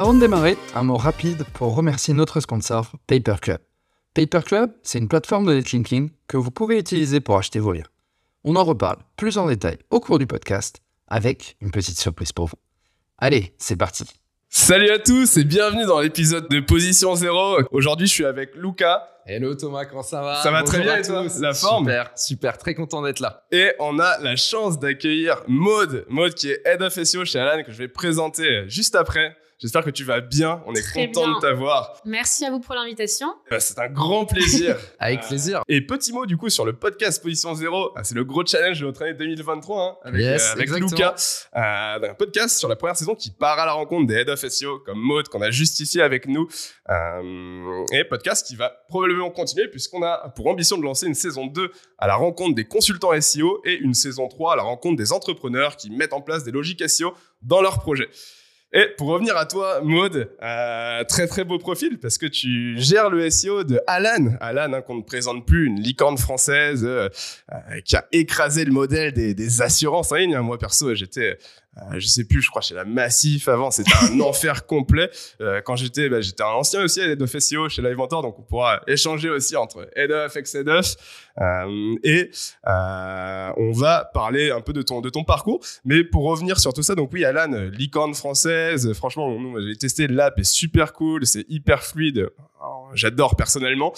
Avant de démarrer, un mot rapide pour remercier notre sponsor, Paper Club. Paper Club, c'est une plateforme de netlinking que vous pouvez utiliser pour acheter vos liens. On en reparle plus en détail au cours du podcast avec une petite surprise pour vous. Allez, c'est parti. Salut à tous et bienvenue dans l'épisode de Position Zéro. Aujourd'hui, je suis avec Luca. Hello Thomas, comment ça va? Ça va très bien à et toi? La forme? Super, super, très content d'être là. Et on a la chance d'accueillir Maude. Maude qui est Head of SEO chez Alan que je vais présenter juste après. J'espère que tu vas bien. On est Très content bien. de t'avoir. Merci à vous pour l'invitation. Euh, C'est un grand plaisir. Avec Euh, plaisir. Et petit mot du coup sur le podcast Position Zéro, Ah, c'est le gros challenge de notre année 2023 hein, avec, Yes, euh, avec exactement. Luca, euh, un podcast sur la première saison qui part à la rencontre des Head of SEO comme Maud qu'on a juste ici avec nous, Euh, et podcast qui va probablement continuer puisqu'on a pour ambition de lancer une saison 2 à la rencontre des consultants SEO et une saison 3 à la rencontre des entrepreneurs qui mettent en place des logiques SEO dans leurs projets. Et pour revenir à toi, Maud, euh, très très beau profil parce que tu gères le SEO de Alan. Alan, hein, qu'on ne présente plus, une licorne française euh, euh, qui a écrasé le modèle des, des assurances en ligne. hein. Moi perso, j'étais, euh, je sais plus, je crois chez la Massif avant, c'était un enfer complet. Euh, quand j'étais, bah, j'étais un ancien aussi of SEO chez Livementor, donc on pourra échanger aussi entre head of, ex head of, Euh, et euh, on va parler un peu de ton de ton parcours. Mais pour revenir sur tout ça, donc oui, Alan, licorne française. Franchement, nous, j'ai testé l'app, est super cool, c'est hyper fluide. Alors, J'adore personnellement.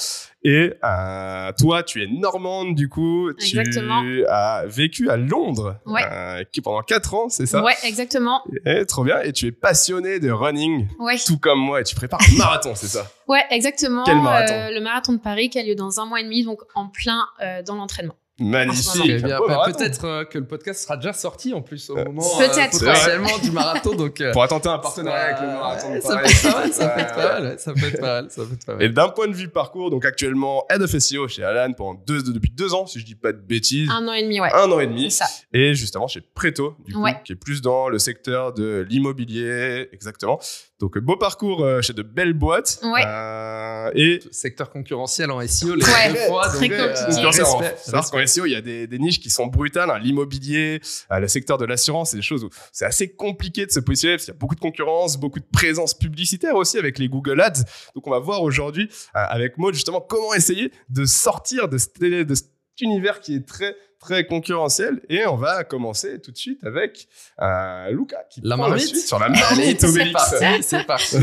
Et euh, toi, tu es normande du coup. Exactement. Tu as vécu à Londres Ouais. euh, pendant 4 ans, c'est ça Ouais, exactement. Et trop bien. Et tu es passionné de running, Ouais, tout comme moi. Et tu prépares un marathon, c'est ça? Ouais, exactement. Quel marathon? Euh, le marathon de Paris qui a lieu dans un mois et demi, donc en plein dans l'entraînement. Magnifique. Eh beau bah. Peut-être euh, que le podcast sera déjà sorti en plus au Euh, moment ouais. potentiellement du marathon. Donc, euh, Pour tenter un partenariat avec le marathon ça peut être pas mal, ça peut être Euh, pas mal, ça peut être pas mal, ça peut être pas Et d'un point de vue parcours, donc actuellement head of SEO chez Alan pendant deux, depuis deux ans, si je dis pas de bêtises, Un an et demi, ouais. un an et demi, ça. et justement chez Preto, du coup, Ouais. qui est plus dans le secteur de l'immobilier, exactement. Donc beau parcours euh, chez de belles boîtes, Ouais. Euh, et Secteur concurrentiel en SEO, les Ouais, deux fois. très donc, euh, compliqué. Savoir qu'en SEO, il y a des, des niches qui sont brutales, hein, l'immobilier, euh, le secteur de l'assurance, c'est des choses où c'est assez compliqué de se positionner parce qu'il y a beaucoup de concurrence, beaucoup de présence publicitaire aussi avec les Google Ads. Donc on va voir aujourd'hui euh, avec Maud justement comment essayer de sortir de, cet- de cet univers qui est très très concurrentiel et on va commencer tout de suite avec euh, Luca qui La prend marmite suite sur la marmite c'est Obélix. parti, c'est parti.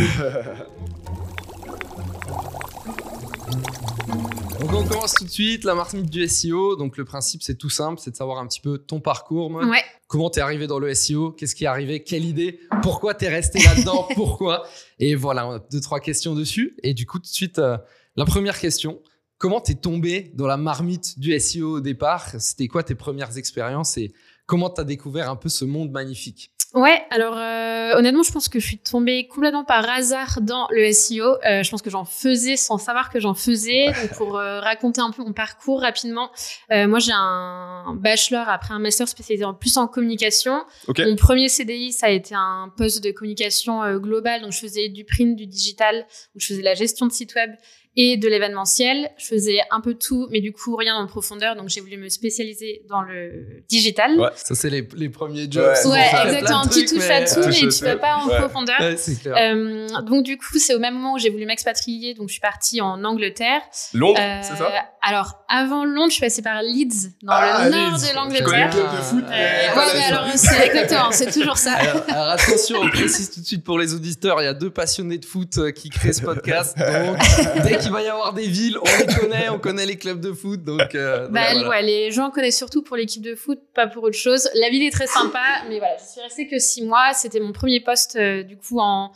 Donc on commence tout de suite, la marmite du SEO. Donc le principe c'est tout simple, c'est de savoir un petit peu ton parcours. Ouais. Comment t'es arrivé dans le SEO Qu'est-ce qui est arrivé? Quelle idée? Pourquoi t'es resté là-dedans? Pourquoi? Et voilà, on a deux trois questions dessus. Et du coup tout de suite, euh, la première question comment t'es tombé dans la marmite du SEO au départ? C'était quoi tes premières expériences et comment t'as découvert un peu ce monde magnifique? Ouais, alors euh, honnêtement, je pense que je suis tombée complètement par hasard dans le SEO. Euh, je pense que j'en faisais sans savoir que j'en faisais. Donc pour euh, raconter un peu mon parcours rapidement, euh, moi j'ai un bachelor après un master spécialisé en plus en communication. Mon premier CDI, ça a été un poste de communication euh, globale. Donc je faisais du print, du digital, où je faisais la gestion de site web et de l'événementiel. Je faisais un peu tout, mais du coup rien en profondeur. Donc j'ai voulu me spécialiser dans le digital. Ouais. Ça c'est les, les premiers jobs. Ouais. exactement. Tu trucs, touches mais- à tout, mais tu tout. vas pas en Ouais. profondeur. Ouais, c'est clair. Euh, donc du coup, c'est au même moment où j'ai voulu m'expatrier, donc je suis partie en Angleterre. Londres, Euh, c'est ça? Alors avant Londres, je suis passée par Leeds, dans Ah, le nord Leeds. de l'Angleterre. club de foot. Euh, mais ouais, mais alors c'est exactement, c'est toujours ça. Alors, alors attention, on précise tout de suite pour les auditeurs, il y a deux passionnés de foot euh, qui créent ce podcast. Donc, dès qu'il va y avoir des villes, on les connaît, on connaît les clubs de foot. Donc, euh, Bah, voilà. ouais, les gens connaissent surtout pour l'équipe de foot, pas pour autre chose. La ville est très sympa, mais voilà, je suis restée que six mois. C'était mon premier poste, euh, du coup, en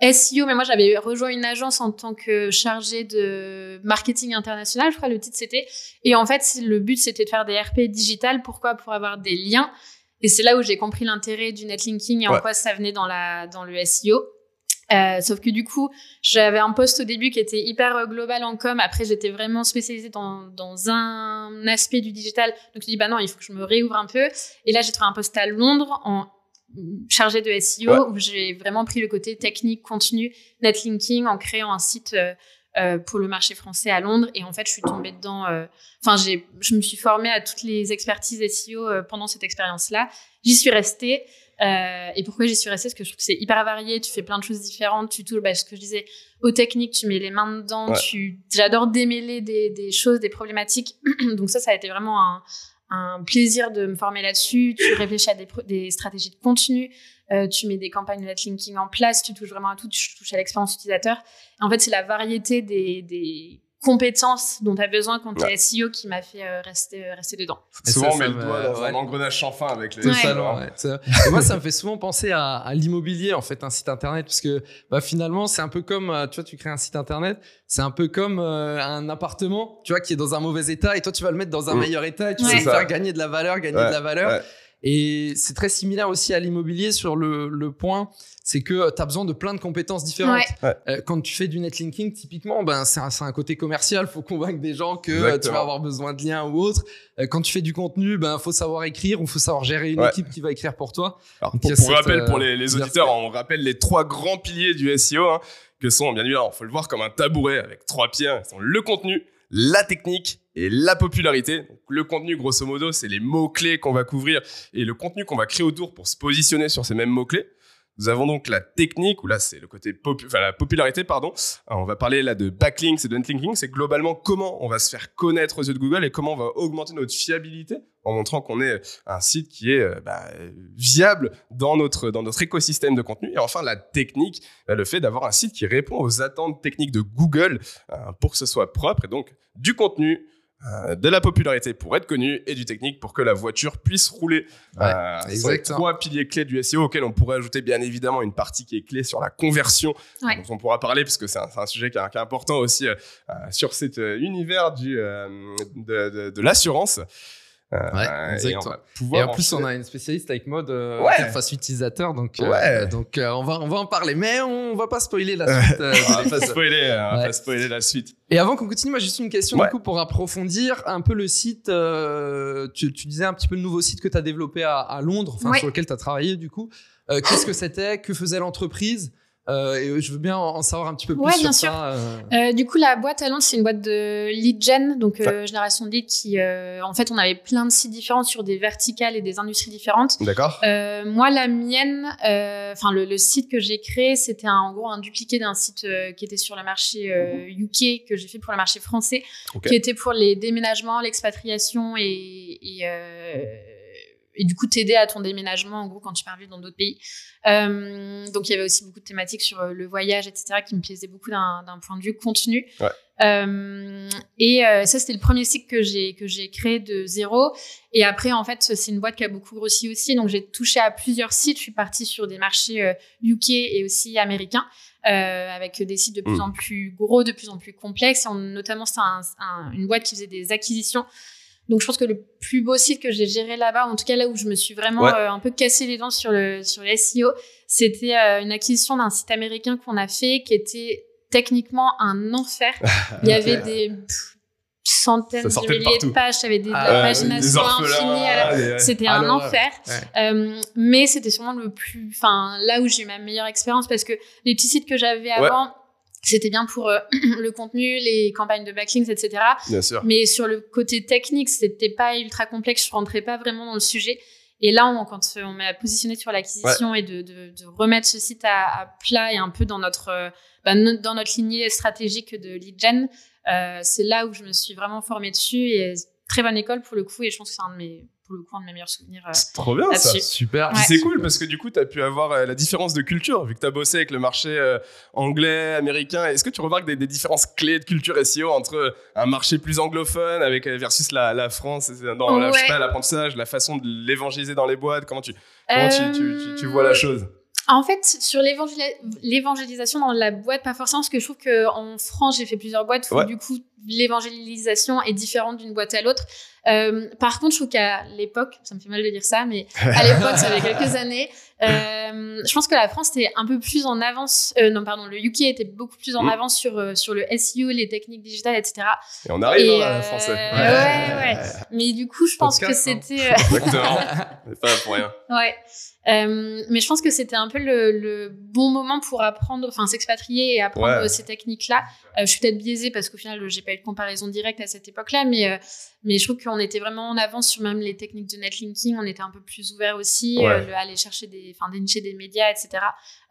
SEO. Mais moi, j'avais rejoint une agence en tant que chargée de marketing international, je crois le titre c'était. Et en fait, le but, c'était de faire des RP digital. Pourquoi? Pour avoir des liens. Et c'est là où j'ai compris l'intérêt du netlinking et en quoi ça venait dans, la, dans le SEO. Euh, sauf que du coup, j'avais un poste au début qui était hyper euh, global en com. Après, j'étais vraiment spécialisée dans, dans un aspect du digital. Donc, je me dis, bah non, il faut que je me réouvre un peu. Et là, j'ai trouvé un poste à Londres en chargé de SEO Ouais. où j'ai vraiment pris le côté technique, contenu, netlinking en créant un site euh, euh, pour le marché français à Londres. Et en fait, je suis tombée dedans. euh, Enfin, j'ai, je me suis formée à toutes les expertises SEO euh, pendant cette expérience-là. J'y suis restée. Euh, et pourquoi j'y suis restée? Parce que je trouve que c'est hyper varié, tu fais plein de choses différentes, tu touches, bah, ce que je disais, aux techniques, tu mets les mains dedans, Ouais. tu, j'adore démêler des, des choses, des problématiques. Donc ça, ça a été vraiment un, un plaisir de me former là-dessus. Tu réfléchis à des, des stratégies de contenu, euh, tu mets des campagnes de netlinking en place, tu touches vraiment à tout, tu touches à l'expérience utilisateur. En fait, c'est la variété des, des compétences dont tu as besoin quand tu es Ouais. SEO qui m'a fait euh, rester, euh, rester dedans. Et Souvent, ça, on met le doigt dans ouais. un engrenage sans fin avec les Ouais. Et moi, ça me fait souvent penser à, à l'immobilier, en fait, un site internet, parce que bah, finalement, c'est un peu comme, euh, tu vois, tu crées un site internet, c'est un peu comme euh, un appartement, tu vois, qui est dans un mauvais état, et toi, tu vas le mettre dans un Mm. meilleur état, et tu vas faire gagner de la valeur, gagner Ouais, de la valeur. Et c'est très similaire aussi à l'immobilier sur le, le point, c'est que tu as besoin de plein de compétences différentes. Ouais. Euh, quand tu fais du netlinking, typiquement, ben, c'est un, c'est un côté commercial. faut convaincre des gens que euh, tu vas avoir besoin de liens ou autre. Euh, quand tu fais du contenu, ben, faut savoir écrire ou faut savoir gérer une Ouais. équipe qui va écrire pour toi. Alors, Donc, pour, il a pour cette, rappel, euh, pour les, auditeurs, on rappelle les trois grands piliers du SEO, hein, que sont, bien évidemment, faut le voir comme un tabouret avec trois pieds, hein, qui sont le contenu, la technique et la popularité. Le contenu, grosso modo, c'est les mots-clés qu'on va couvrir et le contenu qu'on va créer autour pour se positionner sur ces mêmes mots-clés. Nous avons donc la technique, où là c'est le côté la popularité, pardon. On va parler là de backlinks et de netlinking. C'est globalement comment on va se faire connaître aux yeux de Google et comment on va augmenter notre fiabilité en montrant qu'on est un site qui est euh, bah, euh, viable dans notre, dans notre écosystème de contenu. Et enfin, la technique, euh, le fait d'avoir un site qui répond aux attentes techniques de Google euh, pour que ce soit propre et donc du contenu. Euh, de la popularité pour être connu et du technique pour que la voiture puisse rouler. Ouais, Euh, exactement. trois piliers clés du SEO auxquels on pourrait ajouter bien évidemment une partie qui est clé sur la conversion Ouais. dont on pourra parler parce que c'est un, sujet qui est, qui est important aussi euh, sur cet euh, univers du, euh, de, de, de l'assurance. Euh, Ouais, et on en plus, on a une spécialiste avec mode euh, Ouais. interface utilisateur, donc, euh, Ouais. donc euh, on, va, on va en parler. Mais on va pas spoiler la suite. euh, on va pas spoiler, on va Ouais. pas spoiler la suite. Et avant qu'on continue, moi j'ai juste une question Ouais. du coup pour approfondir un peu le site. euh, tu, tu disais un petit peu le nouveau site que tu as développé à, à Londres, sur lequel tu as travaillé du coup. Euh, Qu'est-ce que c'était? Que faisait l'entreprise? Euh, Et je veux bien en savoir un petit peu plus Ouais, sur bien ça. sûr. euh. Euh, du coup, la boîte à Londres, c'est une boîte de lead gen, donc euh, génération de lead qui, euh, en fait, on avait plein de sites différents sur des verticales et des industries différentes. D'accord Euh, moi, la mienne, euh, enfin le, le site que j'ai créé, c'était un- en gros un dupliqué d'un site euh, qui était sur le marché euh, UK que j'ai fait pour le marché français, Ok. qui était pour les déménagements, l'expatriation et, et, euh, et du coup t'aider à ton déménagement en gros quand tu pars vivre dans d'autres pays. Euh, donc il y avait aussi beaucoup de thématiques sur euh, le voyage, etc. qui me plaisaient beaucoup d'un point de vue contenu. Ouais. Euh, et euh, ça c'était le premier site que j'ai que j'ai créé de zéro. Et après en fait c'est une boîte qui a beaucoup grossi aussi, donc j'ai touché à plusieurs sites. Je suis partie sur des marchés UK et aussi américains. euh, avec des sites de plus Mm. en plus gros, de plus en plus complexes. Et on- notamment, c'est un- un- une boîte qui faisait des acquisitions. Donc, je pense que le plus beau site que j'ai géré là-bas, en tout cas là où je me suis vraiment Ouais. euh, un peu cassé les dents sur le, sur le SEO, c'était euh, une acquisition d'un site américain qu'on a fait qui était techniquement un enfer. Il y avait des pff, centaines de milliers de pages, il y avait des, de Ah, la ouais, pagination infinie. à la- des- C'était Ah, un enfer. Euh, mais c'était sûrement le plus, enfin, là où j'ai eu ma meilleure expérience parce que les petits sites que j'avais avant, c'était bien pour euh, le contenu, les campagnes de backlinks, etc. Bien sûr. Mais sur le côté technique, c'était pas ultra complexe. Je rentrais pas vraiment dans le sujet. Et là, on, quand on m'a positionné sur l'acquisition et de, de, de remettre ce site à, à plat et un peu dans notre, euh, bah, no- dans notre lignée stratégique de lead gen, euh, c'est là où je me suis vraiment formée dessus et très bonne école pour le coup. Et je pense que c'est un de mes, pour le coup, un de mes meilleurs souvenirs. euh, C'est trop bien ça. Super. Ouais. c'est cool parce que du coup, tu as pu avoir euh, la différence de culture, vu que tu as bossé avec le marché euh, anglais, américain. Est-ce que tu remarques des, des différences clés de culture SEO entre un marché plus anglophone avec, versus la, la France dans la- je sais Ouais. pas, l'apprentissage, la façon de l'évangéliser dans les boîtes? Comment tu, comment tu, tu, tu- tu vois la chose? En fait, sur l'évangéli- l'évangélisation dans la boîte, pas forcément, parce que je trouve qu'en France, j'ai fait plusieurs boîtes où Ouais. du coup, l'évangélisation est différente d'une boîte à l'autre. Euh, par contre, je trouve qu'à l'époque, ça me fait mal de dire ça, mais à l'époque, ça fait quelques années, euh, je pense que la France était un peu plus en avance, euh, non, pardon, le UK était beaucoup plus en Mm. avance sur, sur le SEO, les techniques digitales, etc. Et on arrive Et, hein, français. ouais, ouais. Mais du coup, je pense Podcast, que hein. c'était... euh, Exactement. Pas pour rien. Ouais. Euh, mais je pense que c'était un peu le, le bon moment pour apprendre, enfin s'expatrier et apprendre Ouais. ces techniques-là. Euh, je suis peut-être biaisée parce qu'au final, j'ai pas pas eu de comparaison directe à cette époque-là, mais, euh, mais je trouve qu'on était vraiment en avance sur même les techniques de netlinking. On était un peu plus ouvert aussi, Ouais. euh, le- aller chercher des, enfin, dénicher des médias, etc.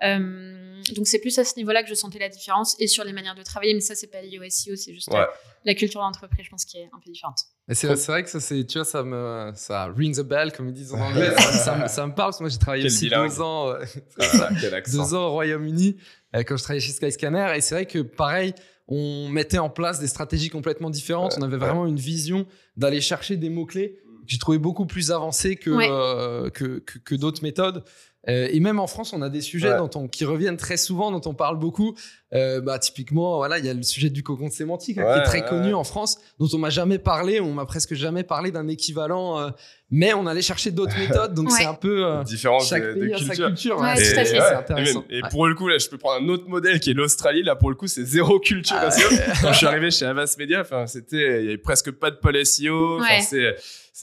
Euh, donc c'est plus à ce niveau-là que je sentais la différence et sur les manières de travailler, mais ça, c'est pas lié au SEO, c'est juste Ouais. la culture d'entreprise, je pense, qui est un peu différente. Et c'est c'est vrai que ça, c'est, tu vois, ça me, ça rings a bell, comme ils disent en anglais. ça, ça me, ça me parle parce que moi, j'ai travaillé Quel aussi deux ans, euh, Ah, deux ans au Royaume-uni euh, quand je travaillais chez Skyscanner. Et c'est vrai que pareil, on mettait en place des stratégies complètement différentes. Ouais, on avait vraiment une vision d'aller chercher des mots-clés que j'ai trouvé beaucoup plus avancés que, Ouais. euh, que, que, que d'autres méthodes. Euh, et même en France, on a des sujets Ouais. dont on, qui reviennent très souvent, dont on parle beaucoup. Euh, bah, typiquement, voilà, il y a le sujet du cocon sémantique hein, qui est très ouais, connu ouais. en France, dont on m'a jamais parlé, on m'a presque jamais parlé d'un équivalent. euh, mais on allait chercher d'autres méthodes, donc Ouais. c'est un peu euh, Différence chaque de, de a sa culture. culture. Ouais, ouais, tout à c'est- fait. c'est ouais, intéressant. Et, même- et Ouais. pour le coup, là, je peux prendre un autre modèle qui est l'Australie. Là, pour le coup, c'est zéro culture Ah, SEO. Quand je suis arrivé chez Avast Media, enfin, c'était, il y avait presque pas de pôle SEO. Enfin, Ouais. c'est,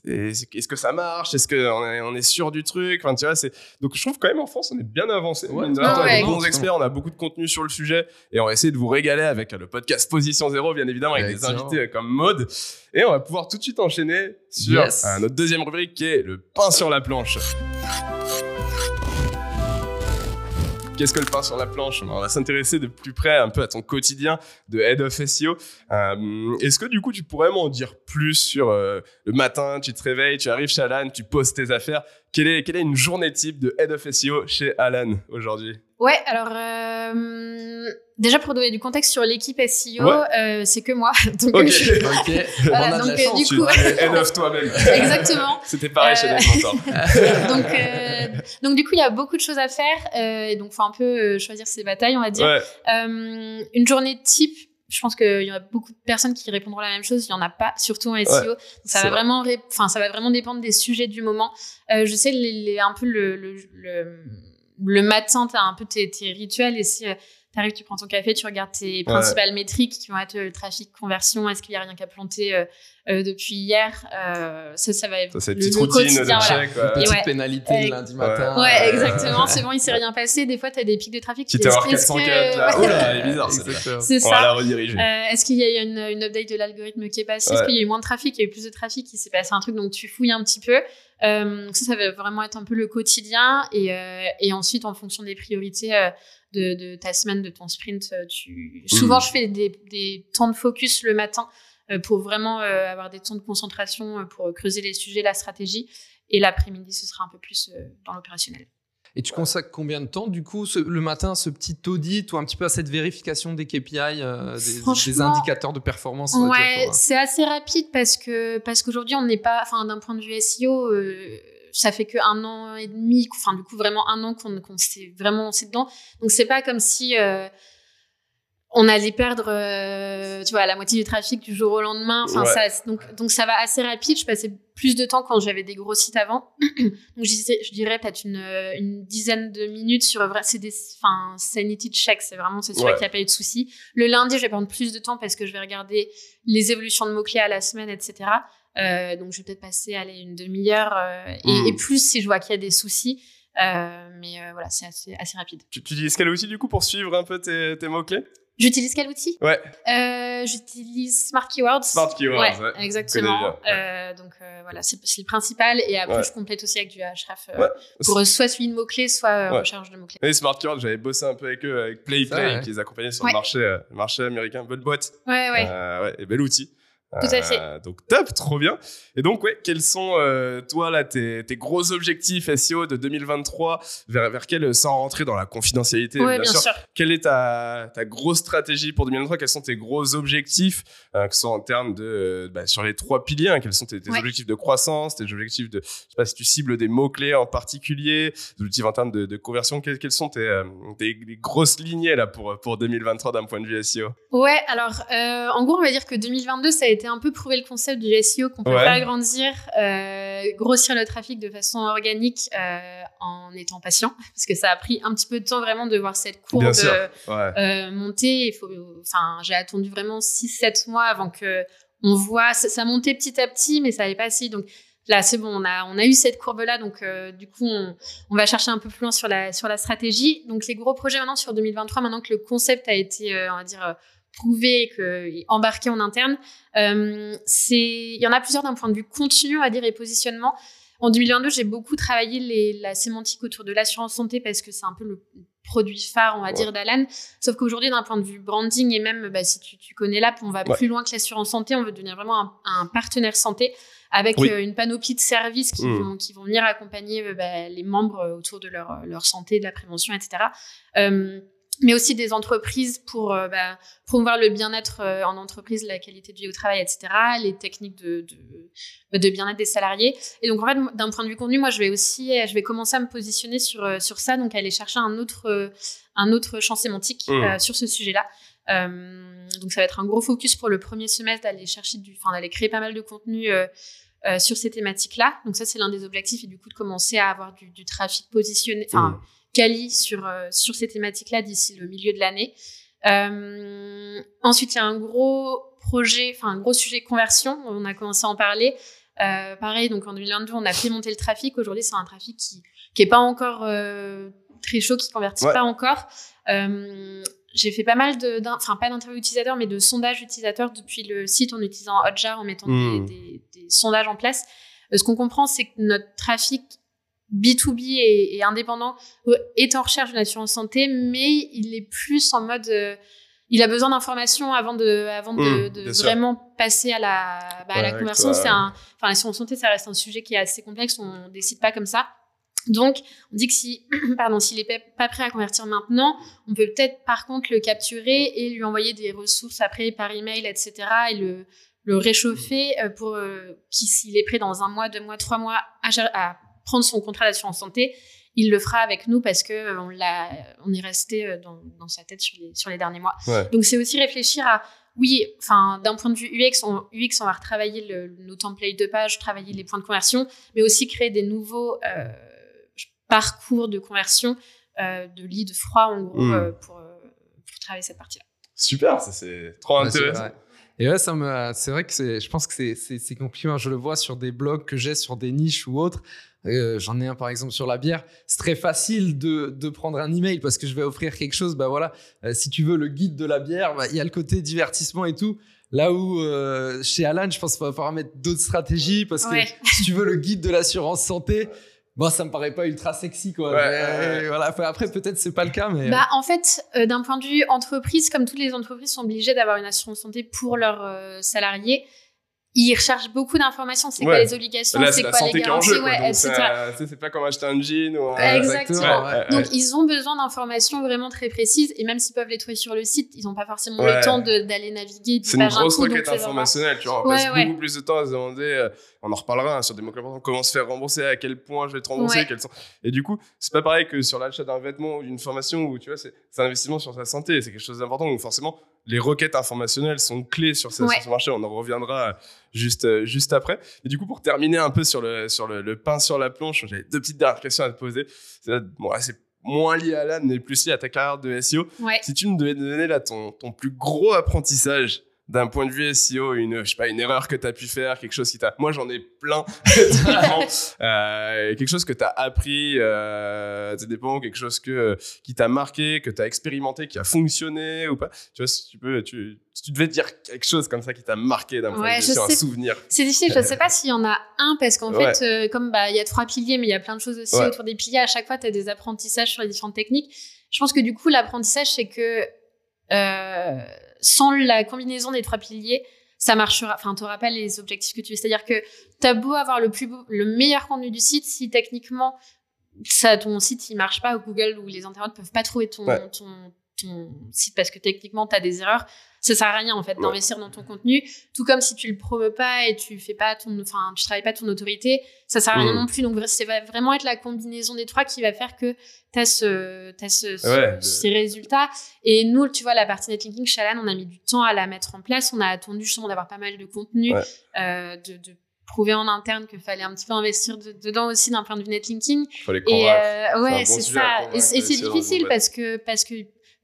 est-ce que ça marche? Est-ce qu'on est, on est sûr du truc? Enfin, tu vois, donc je trouve quand même en France, on est bien avancé. Ouais. Ah on a ouais. des bons experts, on a beaucoup de contenu sur le sujet et on va essayer de vous régaler avec le podcast Position Zéro, bien évidemment, avec des invités comme Maude. Et on va pouvoir tout de suite enchaîner sur Yes. euh, notre deuxième rubrique qui est le pain sur la planche. Qu'est-ce que le pain sur la planche On va s'intéresser de plus près un peu à ton quotidien de Head of SEO. Euh, Est-ce que du coup tu pourrais m'en dire plus sur euh, le matin, tu te réveilles, tu arrives chez Alan, tu poses tes affaires. Quelle est, quelle est une journée type de Head of SEO chez Alan aujourd'hui? Ouais, alors euh, déjà pour donner du contexte sur l'équipe SEO, Ouais. euh, c'est que moi. Donc, Ok. je- Ok, Voilà, on a de donc, la euh, chance. du coup- toi-même. Exactement. C'était pareil chez Euh, Dave Mentor. donc, euh, donc du coup, il y a beaucoup de choses à faire. Euh, et donc, faut un peu euh, choisir ses batailles, on va dire. Ouais, Euh, une journée type, je pense qu'il y a beaucoup de personnes qui répondront la même chose. Il y en a pas, surtout en SEO. Donc, c'est ça va vrai. vraiment, enfin, ça va vraiment dépendre des sujets du moment. Euh, je sais les, les- un peu le le, le, le matin, t'as un peu tes, tes rituels et si euh, t'arrives, tu prends ton café, tu regardes tes principales métriques qui vont être le trafic, conversion, est-ce qu'il y a rien qu'à planter euh, depuis hier. Euh, ça, ça va être Ça, c'est le, petite le routine de quotidien. voilà. check. ouais. Petite ouais. pénalité Euh, le lundi matin. Ouais, Euh, exactement. C'est bon, il s'est rien passé. Des fois, t'as des pics de trafic. Qui est-ce 404 que- là. Ouais. Oh là, elle est bizarre. C'est On va ça. la rediriger. Euh, Est-ce qu'il y a eu une, une update de l'algorithme qui est passé? Ouais. Est-ce qu'il y a eu moins de trafic? Il y a eu plus de trafic Il s'est passé un truc, donc tu fouilles un petit peu. Euh, donc ça, ça va vraiment être un peu le quotidien. Et, euh, et ensuite, en fonction des priorités euh, de, de ta semaine, de ton sprint, tu... souvent, je fais des, des temps de focus le matin pour vraiment euh, avoir des temps de concentration, euh, pour creuser les sujets, la stratégie. Et l'après-midi, ce sera un peu plus euh, dans l'opérationnel. Et tu consacres combien de temps, du coup, ce- le matin, ce petit audit ou un petit peu à cette vérification des KPI, euh, des, indicateurs de performance Ouais, euh, c'est assez rapide parce que parce qu'aujourd'hui on n'est pas, enfin d'un point de vue SEO, euh, ça fait que un an et demi, enfin du coup vraiment un an qu'on s'est vraiment lancé dedans. Donc c'est pas comme si euh, on allait perdre, euh, tu vois, la moitié du trafic du jour au lendemain. Enfin Ouais. ça, donc donc ça va assez rapide. Je passais plus de temps quand j'avais des gros sites avant. donc je, disais- je dirais peut-être une, euh, une dizaine de minutes sur vrai, c'est des, enfin sanity check, c'est vraiment c'est sûr Ouais. qu'il n'y a pas eu de souci. Le lundi, je vais prendre plus de temps parce que je vais regarder les évolutions de mots-clés à la semaine, etc. Euh, donc, je vais peut-être passer allez, une demi-heure euh, et, Mm. et plus si je vois qu'il y a des soucis. Euh, mais euh, voilà, c'est assez, assez rapide. Tu, tu utilises quel outil du coup pour suivre un peu tes, tes mots-clés? J'utilise quel outil? Ouais, euh, J'utilise Smart Keywords. Smart Keywords. Ouais, ouais. exactement. Euh, donc euh, voilà, c'est le principal. Et après, Ouais. je complète aussi avec du Href euh, Ouais. pour euh, soit suivi de mots-clés, soit euh, Ouais. recherche de mots-clés. Et Smart Keywords, j'avais bossé un peu avec eux, avec Play Play, ouais. qui les accompagnait sur Ouais. le marché, euh, marché américain. Bonne boîte. Ouais, ouais. Euh, ouais, et bel outil. Tout à fait. Euh, donc top, trop bien. Et donc ouais, quels sont euh, toi là tes, tes gros objectifs SEO de 2023 vers vers quel sans rentrer dans la confidentialité ouais, bien, bien sûr. sûr. Quelle est ta ta grosse stratégie pour 2023 Quels sont tes gros objectifs euh, que ce soit en termes de euh, bah, sur les trois piliers hein, Quels sont tes, tes Ouais. objectifs de croissance Tes objectifs de je sais pas si tu cibles des mots clés en particulier Des objectifs en termes de, de conversion Quelles, quelles sont tes, euh, tes les grosses lignées là pour pour 2023 d'un point de vue SEO Ouais, alors euh, en gros, on va dire que 2022, ça a été un peu prouver le concept du SEO qu'on peut Ouais. faire grandir, euh, grossir le trafic de façon organique euh, en étant patient, parce que ça a pris un petit peu de temps vraiment de voir cette courbe euh, Ouais. monter. Il faut, enfin, j'ai attendu vraiment 6-7 mois avant que on voit ça, ça montait petit à petit, mais ça n'allait pas si. Donc là, c'est bon, on a, on a eu cette courbe-là, donc du coup, on, on va chercher un peu plus loin sur la, sur la stratégie. Donc les gros projets maintenant sur 2023, maintenant que le concept a été, on va dire, prouvé et, que, embarqué en interne. Euh, c'est, il y en a plusieurs d'un point de vue contenu, on va dire, et positionnement. En 2022, j'ai beaucoup travaillé les, la sémantique autour de l'assurance santé parce que c'est un peu le produit phare, on va dire, d'Alan. Sauf qu'aujourd'hui, d'un point de vue branding et même, bah, si tu, tu connais l'app, on va Ouais. plus loin que l'assurance santé. On veut devenir vraiment un, un partenaire santé avec Oui. euh, une panoplie de services qui, Mm. vont, qui vont venir accompagner euh, bah, les membres autour de leur, leur santé, de la prévention, etc. Mais aussi des entreprises pour euh, bah, promouvoir le bien-être euh, en entreprise, la qualité de vie au travail, etc., les techniques de, de, bah, de bien-être des salariés. Et donc, en fait, d'un point de vue contenu, moi, je vais aussi, je vais commencer à me positionner sur, euh, sur ça, donc aller chercher un autre, un autre champ sémantique Mm. euh, sur ce sujet-là. Euh, donc, ça va être un gros focus pour le premier semestre d'aller chercher du, enfin, d'aller créer pas mal de contenu sur ces thématiques-là. Donc, ça, c'est l'un des objectifs et du coup, de commencer à avoir du, du trafic positionné, enfin, Mm. Quali sur, euh, sur ces thématiques-là d'ici le milieu de l'année. Euh, ensuite, il y a un gros projet, enfin un gros sujet conversion. On a commencé à en parler. Euh, pareil, donc en 2022, on a fait monter le trafic. Aujourd'hui, c'est un trafic qui qui est pas encore euh, très chaud, qui convertit Ouais. pas encore. Euh, j'ai fait pas mal de, enfin pas d'interviews utilisateurs, mais de sondages utilisateurs depuis le site en utilisant Hotjar, en mettant des, des, des sondages en place. Euh, ce qu'on comprend, c'est que notre trafic B2B et, et indépendant euh, est en recherche d'une assurance santé, mais il est plus en mode, euh, il a besoin d'informations avant de, avant de, Mm, sûr. vraiment passer à la, bah, à la conversion. C'est un, enfin l'assurance santé, ça reste un sujet qui est assez complexe. On décide pas comme ça. Donc, on dit que si, pardon, s'il est pas- prêt à convertir maintenant, on peut peut-être par contre le capturer et lui envoyer des ressources après par email, etc. et le, le réchauffer euh, pour euh, qu'il, s'il est prêt dans un mois, deux mois, trois mois à, à prendre son contrat d'assurance santé, il le fera avec nous parce que euh, on l'a, on est resté euh, dans, dans sa tête sur les, sur les derniers mois. Ouais. Donc c'est aussi réfléchir à oui, enfin d'un point de vue UX, on, UX, on va retravailler le, nos templates de page, travailler les points de conversion, mais aussi créer des nouveaux euh, parcours de conversion euh, de lead froid en gros Mm. euh, pour, pour travailler cette partie-là. Super, ça c'est trop intéressant. Et ouais, ça me, c'est vrai que c'est, je pense que c'est, c'est, c'est compliqué. Je le vois sur des blogs que j'ai sur des niches ou autres. Euh, j'en ai un par exemple sur la bière. C'est très facile de, de prendre un email parce que je vais offrir quelque chose. Bah voilà, Euh, si tu veux le guide de la bière, bah, il y a le côté divertissement et tout. Là où euh, chez Alan, je pense qu'il va falloir mettre d'autres stratégies parce que Ouais. si tu veux le guide de l'assurance santé, bon, ça me paraît pas ultra sexy quoi. Ouais, Mais. Voilà. Enfin, après, peut-être c'est pas le cas, mais. Bah, en fait, euh, d'un point de vue entreprise, comme toutes les entreprises sont obligées d'avoir une assurance santé pour leurs euh, salariés, ils recherchent beaucoup d'informations. C'est quoi Ouais. les obligations, c'est quoi les garanties, quoi. ouais, c'est pas comme acheter un jean ou un... Exactement. ouais. ouais, Donc, ouais. ils ont besoin d'informations vraiment très précises. Et même s'ils peuvent les trouver sur le site, ils n'ont pas forcément Ouais. le temps d'aller naviguer. C'est une un grosse donc requête informationnelle, tu vois. On Ouais, passe ouais. beaucoup plus de temps à se demander, euh, on en reparlera hein, sur des mots importants, comment se faire rembourser, à quel point je vais te rembourser, Ouais. quels sont... Et du coup, c'est pas pareil que sur l'achat d'un vêtement ou d'une formation où, tu vois, c'est c'est un investissement sur sa santé, c'est quelque chose d'important. Donc forcément, les requêtes informationnelles sont clés sur ce, Ouais. sur ce marché. On en reviendra juste, euh, juste après. Et du coup, pour terminer un peu sur le, sur le, le pain sur la planche, j'avais deux petites dernières questions à te poser. C'est bon, moins lié à l'âne, mais plus lié à ta carrière de SEO. Ouais. Si tu me devais donner là ton, ton plus gros apprentissage d'un point de vue SEO, une, je sais pas, une erreur que tu as pu faire, quelque chose qui t'a... Moi, j'en ai plein. Euh, quelque chose que tu as appris, euh, ça dépend, quelque chose que, qui t'a marqué, que tu as expérimenté, qui a fonctionné ou pas. Tu vois, si tu peux, tu, si tu devais dire quelque chose comme ça qui t'a marqué d'un point de vue SEO, un souvenir. C'est difficile, je ne sais pas s'il y en a un, parce qu'en Ouais. fait, euh, comme bah, il y a trois piliers, mais il y a plein de choses aussi Ouais. autour des piliers, à chaque fois, tu as des apprentissages sur les différentes techniques. Je pense que du coup, l'apprentissage, c'est que euh, sans la combinaison des trois piliers, ça marchera, enfin, tu n'auras pas les objectifs que tu veux. C'est-à-dire que tu as beau avoir le, plus beau, le meilleur contenu du site, si techniquement, ça, ton site, il marche pas, ou Google ou les internautes peuvent pas trouver ton, Ouais. ton, ton site parce que techniquement, tu as des erreurs, ça sert à rien, en fait, Ouais. d'investir dans ton contenu. Tout comme si tu le promeux pas et tu fais pas ton, enfin, tu travailles pas ton autorité, ça sert à rien Mm. non plus. Donc, c'est va vraiment être la combinaison des trois qui va faire que tu as ce, t'as ce, ce- Ouais, de- ces résultats. Et nous, tu vois, la partie netlinking chez Alan, on a mis du temps à la mettre en place. On a attendu justement d'avoir pas mal de contenu, Ouais. euh, de, de prouver en interne qu'il fallait un petit peu investir de- dedans aussi d'un point de vue netlinking. Faut les Et euh, ouais, c'est ça. Et, c'est- et c'est difficile parce que parce que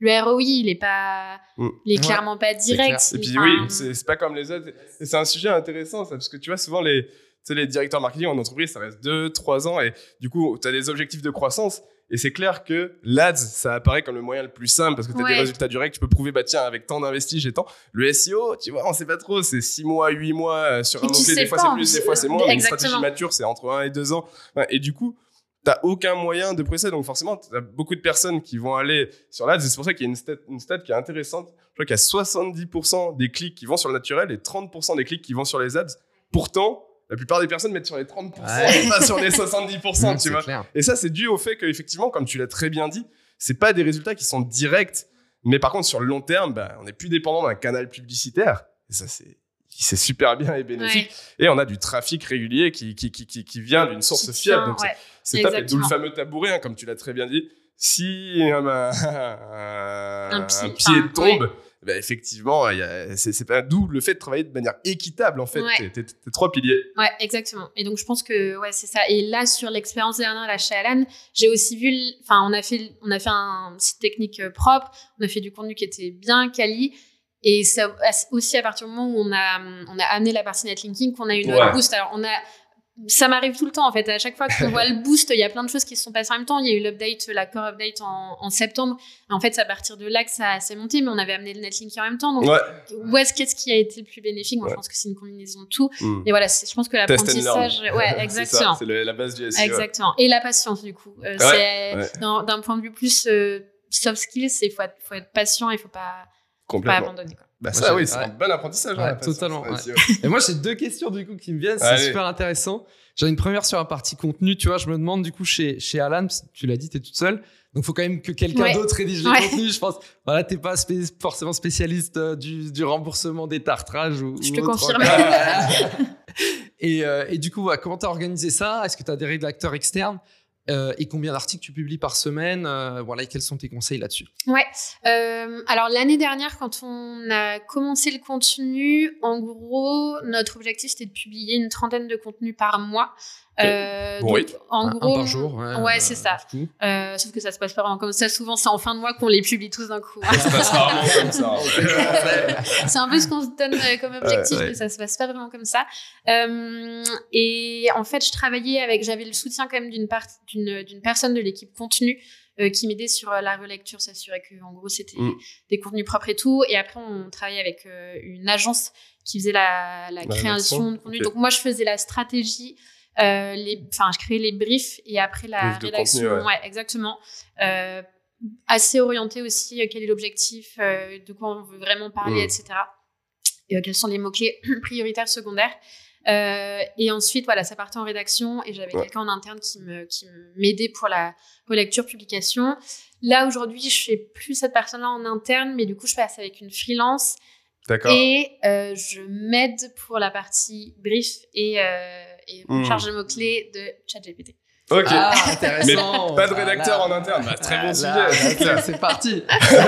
le ROI, il est pas, Mm. il est Ouais, clairement pas clair. direct. Et puis Enfin, oui, c'est c'est pas comme les autres. Et c'est un sujet intéressant, ça, parce que tu vois, souvent, les, tu sais, les directeurs marketing en entreprise, ça reste 2, 3 ans et du coup, tu as des objectifs de croissance. Et c'est clair que l'ADS, ça apparaît comme le moyen le plus simple parce que tu as Ouais. des résultats directs. Tu peux prouver, bah tiens, avec tant d'investis, j'ai tant. Le SEO, tu vois, on sait pas trop. C'est 6 mois, 8 mois euh, sur un mot-clé. sais Des fois, c'est plus, des fois, c'est moins. Mais une Exactement. stratégie mature, c'est entre 1 et 2 ans. Et du coup, t'as aucun moyen de presser. Donc forcément, t'as beaucoup de personnes qui vont aller sur l'ADS. C'est pour ça qu'il y a une stat, une stat qui est intéressante. Je crois qu'il y a 70% des clics qui vont sur le naturel et 30% des clics qui vont sur les ads. Pourtant, la plupart des personnes mettent sur les 30% Ouais. et pas sur les 70%, Mmh, tu vois. clair. Et ça, c'est dû au fait qu'effectivement, comme tu l'as très bien dit, c'est pas des résultats qui sont directs. Mais par contre, sur le long terme, bah, on n'est plus dépendant d'un canal publicitaire. Et ça, c'est c'est super bien et bénéfique. Et on a du trafic régulier qui, qui, qui, qui, qui vient d'une source Qui fiable. Donc, c'est- ouais. c'est D'où le fameux tabouret, hein, comme tu l'as très bien dit. Si un, pied, un pied enfin, tombe, bah, effectivement, il y a- c'est pas d'où le fait de travailler de manière équitable, en fait. Ouais. T'es- T'es t'es trois piliers. Ouais, exactement. Et donc je pense que ouais, c'est ça. Et là sur l'expérience dernière là chez Alan, j'ai aussi vu, enfin on a fait, on a fait un site technique euh, propre, on a fait du contenu qui était bien quali. Et ça aussi à partir du moment où on a, on a amené la partie netlinking, qu'on a eu notre Ouais. boost. Alors on a, ça m'arrive tout le temps en fait. À chaque fois qu'on voit le boost, il y a plein de choses qui se sont passées en même temps. Il y a eu l'update, la core update en, en septembre. En fait, c'est à partir de là que ça s'est monté, mais on avait amené le netlinking en même temps. Donc, Ouais. où est-ce qu'est-ce qui a été le plus bénéfique? Moi, Ouais. je pense que c'est une combinaison de tout. Mm. Et voilà, c'est- je pense que l'apprentissage, ouais, C'est exactement. C'est la base du SEO. Exactement. Et la patience, du coup. Euh, Ouais, c'est d'un point de vue plus euh, soft skills, il faut, être- faut être patient, il faut pas, pas Complètement. abandonner. Quoi. Bah, Moi, ça, j'ai- oui, c'est ouais. un bon apprentissage. Ouais, hein, totalement, le ouais. Et moi, j'ai deux questions du coup qui me viennent. C'est super intéressant. J'en ai une première sur la partie contenu. Tu vois, je me demande du coup chez, chez Alan, tu l'as dit, tu es toute seule. Donc, il faut quand même que quelqu'un Ouais. d'autre rédige les Ouais. contenus. Je pense, voilà, t'es pas spé- forcément spécialiste euh, du, du remboursement des tartrages ou. Je ou te autre. confirme. Et, euh, et du coup, voilà, comment t'as organisé ça? Est-ce que tu as des rédacteurs externes? Euh, Et combien d'articles tu publies par semaine Euh, Voilà, et quels sont tes conseils là-dessus? Ouais. Euh, alors l'année dernière, quand on a commencé le contenu, en gros, notre objectif c'était de publier une trentaine de contenus par mois. Euh, Bon donc, rythme. en un, un gros, par jour Ouais, c'est ça. du coup. Euh, sauf que ça se passe pas vraiment comme ça. Souvent, c'est en fin de mois qu'on les publie tous d'un coup. Ça passe rarement comme ça. c'est un peu ce qu'on se donne euh, comme objectif, Ouais, ouais. mais ça se passe pas vraiment comme ça. Euh, et en fait, je travaillais avec, j'avais le soutien quand même d'une part, d'une, d'une personne de l'équipe contenu euh, qui m'aidait sur euh, la relecture, s'assurer que en gros c'était Mm. des contenus propres et tout. Et après, on travaillait avec euh, une agence qui faisait la, la création de contenu. Donc moi, je faisais la stratégie. Euh, enfin, je créais les briefs et après la rédaction. contenu, ouais. exactement. Euh, assez orienté aussi, euh, quel est l'objectif, de quoi on veut vraiment parler, etc. Et, euh, quels sont les mots-clés prioritaires, secondaires. Euh, et ensuite, voilà, ça partait en rédaction et j'avais Ouais. quelqu'un en interne qui me qui m'aidait pour la relecture, publication. Là, aujourd'hui, je fais plus cette personne-là en interne, mais du coup, je passe avec une freelance D'accord. et euh, je m'aide pour la partie brief et, euh, et Mm. charge de mots-clés de ChatGPT. Ok. Ah, intéressant. Pas de rédacteur Voilà. en interne. Bah, très bon Ah, sujet. là, c'est parti.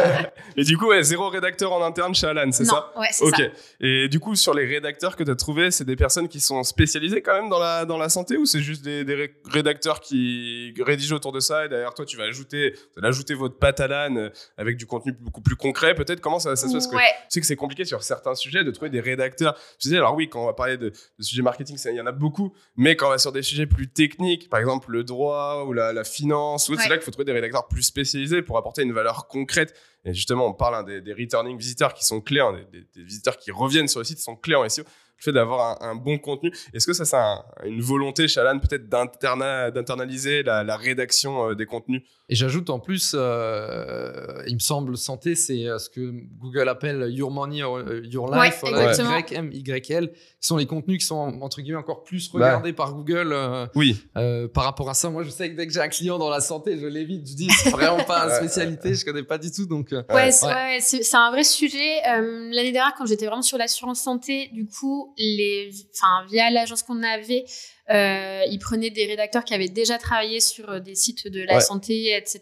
Et du coup, ouais, zéro rédacteur en interne chez Alan, c'est ça ouais, c'est Ok. ça. Et du coup, sur les rédacteurs que tu as trouvés, c'est des personnes qui sont spécialisées quand même dans la, dans la santé ou c'est juste des, des ré- rédacteurs qui rédigent autour de ça et derrière toi, tu vas ajouter, tu vas ajouter votre patte Alan euh, avec du contenu beaucoup plus concret peut-être Comment ça, ça se passe Parce que Ouais. Je sais que c'est compliqué sur certains sujets de trouver des rédacteurs. Je disais, alors oui, quand on va parler de, de sujets marketing, il y en a beaucoup, mais quand on va sur des sujets plus techniques, par exemple le droit ou la, la finance, ou c'est là qu'il faut trouver des rédacteurs plus spécialisés pour apporter une valeur concrète. Et justement, on parle hein, des, des returning visiteurs qui sont clés, hein, des visiteurs qui reviennent sur le site sont clés en SEO. Le fait d'avoir un, un bon contenu. Est-ce que ça, c'est un- une volonté chez Alan peut-être d'interna- d'internaliser la, la rédaction euh, des contenus? Et j'ajoute en plus, euh, il me semble, santé, c'est euh, ce que Google appelle Your Money, or, Your Ouais, Life, voilà, exactement. YM, YL, qui sont les contenus qui sont entre guillemets encore plus Bah. regardés par Google euh, Oui. euh, par rapport à ça. Moi, je sais que dès que j'ai un client dans la santé, je l'évite, je dis c'est vraiment pas une Ouais. spécialité, je connais pas du tout, donc euh, Ouais, c'est Ouais. ouais, c'est- c'est un vrai sujet. Euh, L'année dernière, quand j'étais vraiment sur l'assurance santé, du coup, les, enfin, via l'agence qu'on avait, euh, ils prenaient des rédacteurs qui avaient déjà travaillé sur euh, des sites de la Ouais. santé, etc.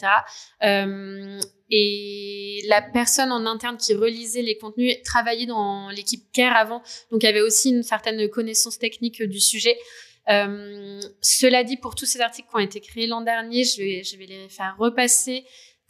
Euh, et la personne en interne qui relisait les contenus travaillait dans l'équipe Care avant, donc avait aussi une certaine connaissance technique du sujet. Euh, cela dit, pour tous ces articles qui ont été créés l'an dernier, je vais, je vais les faire repasser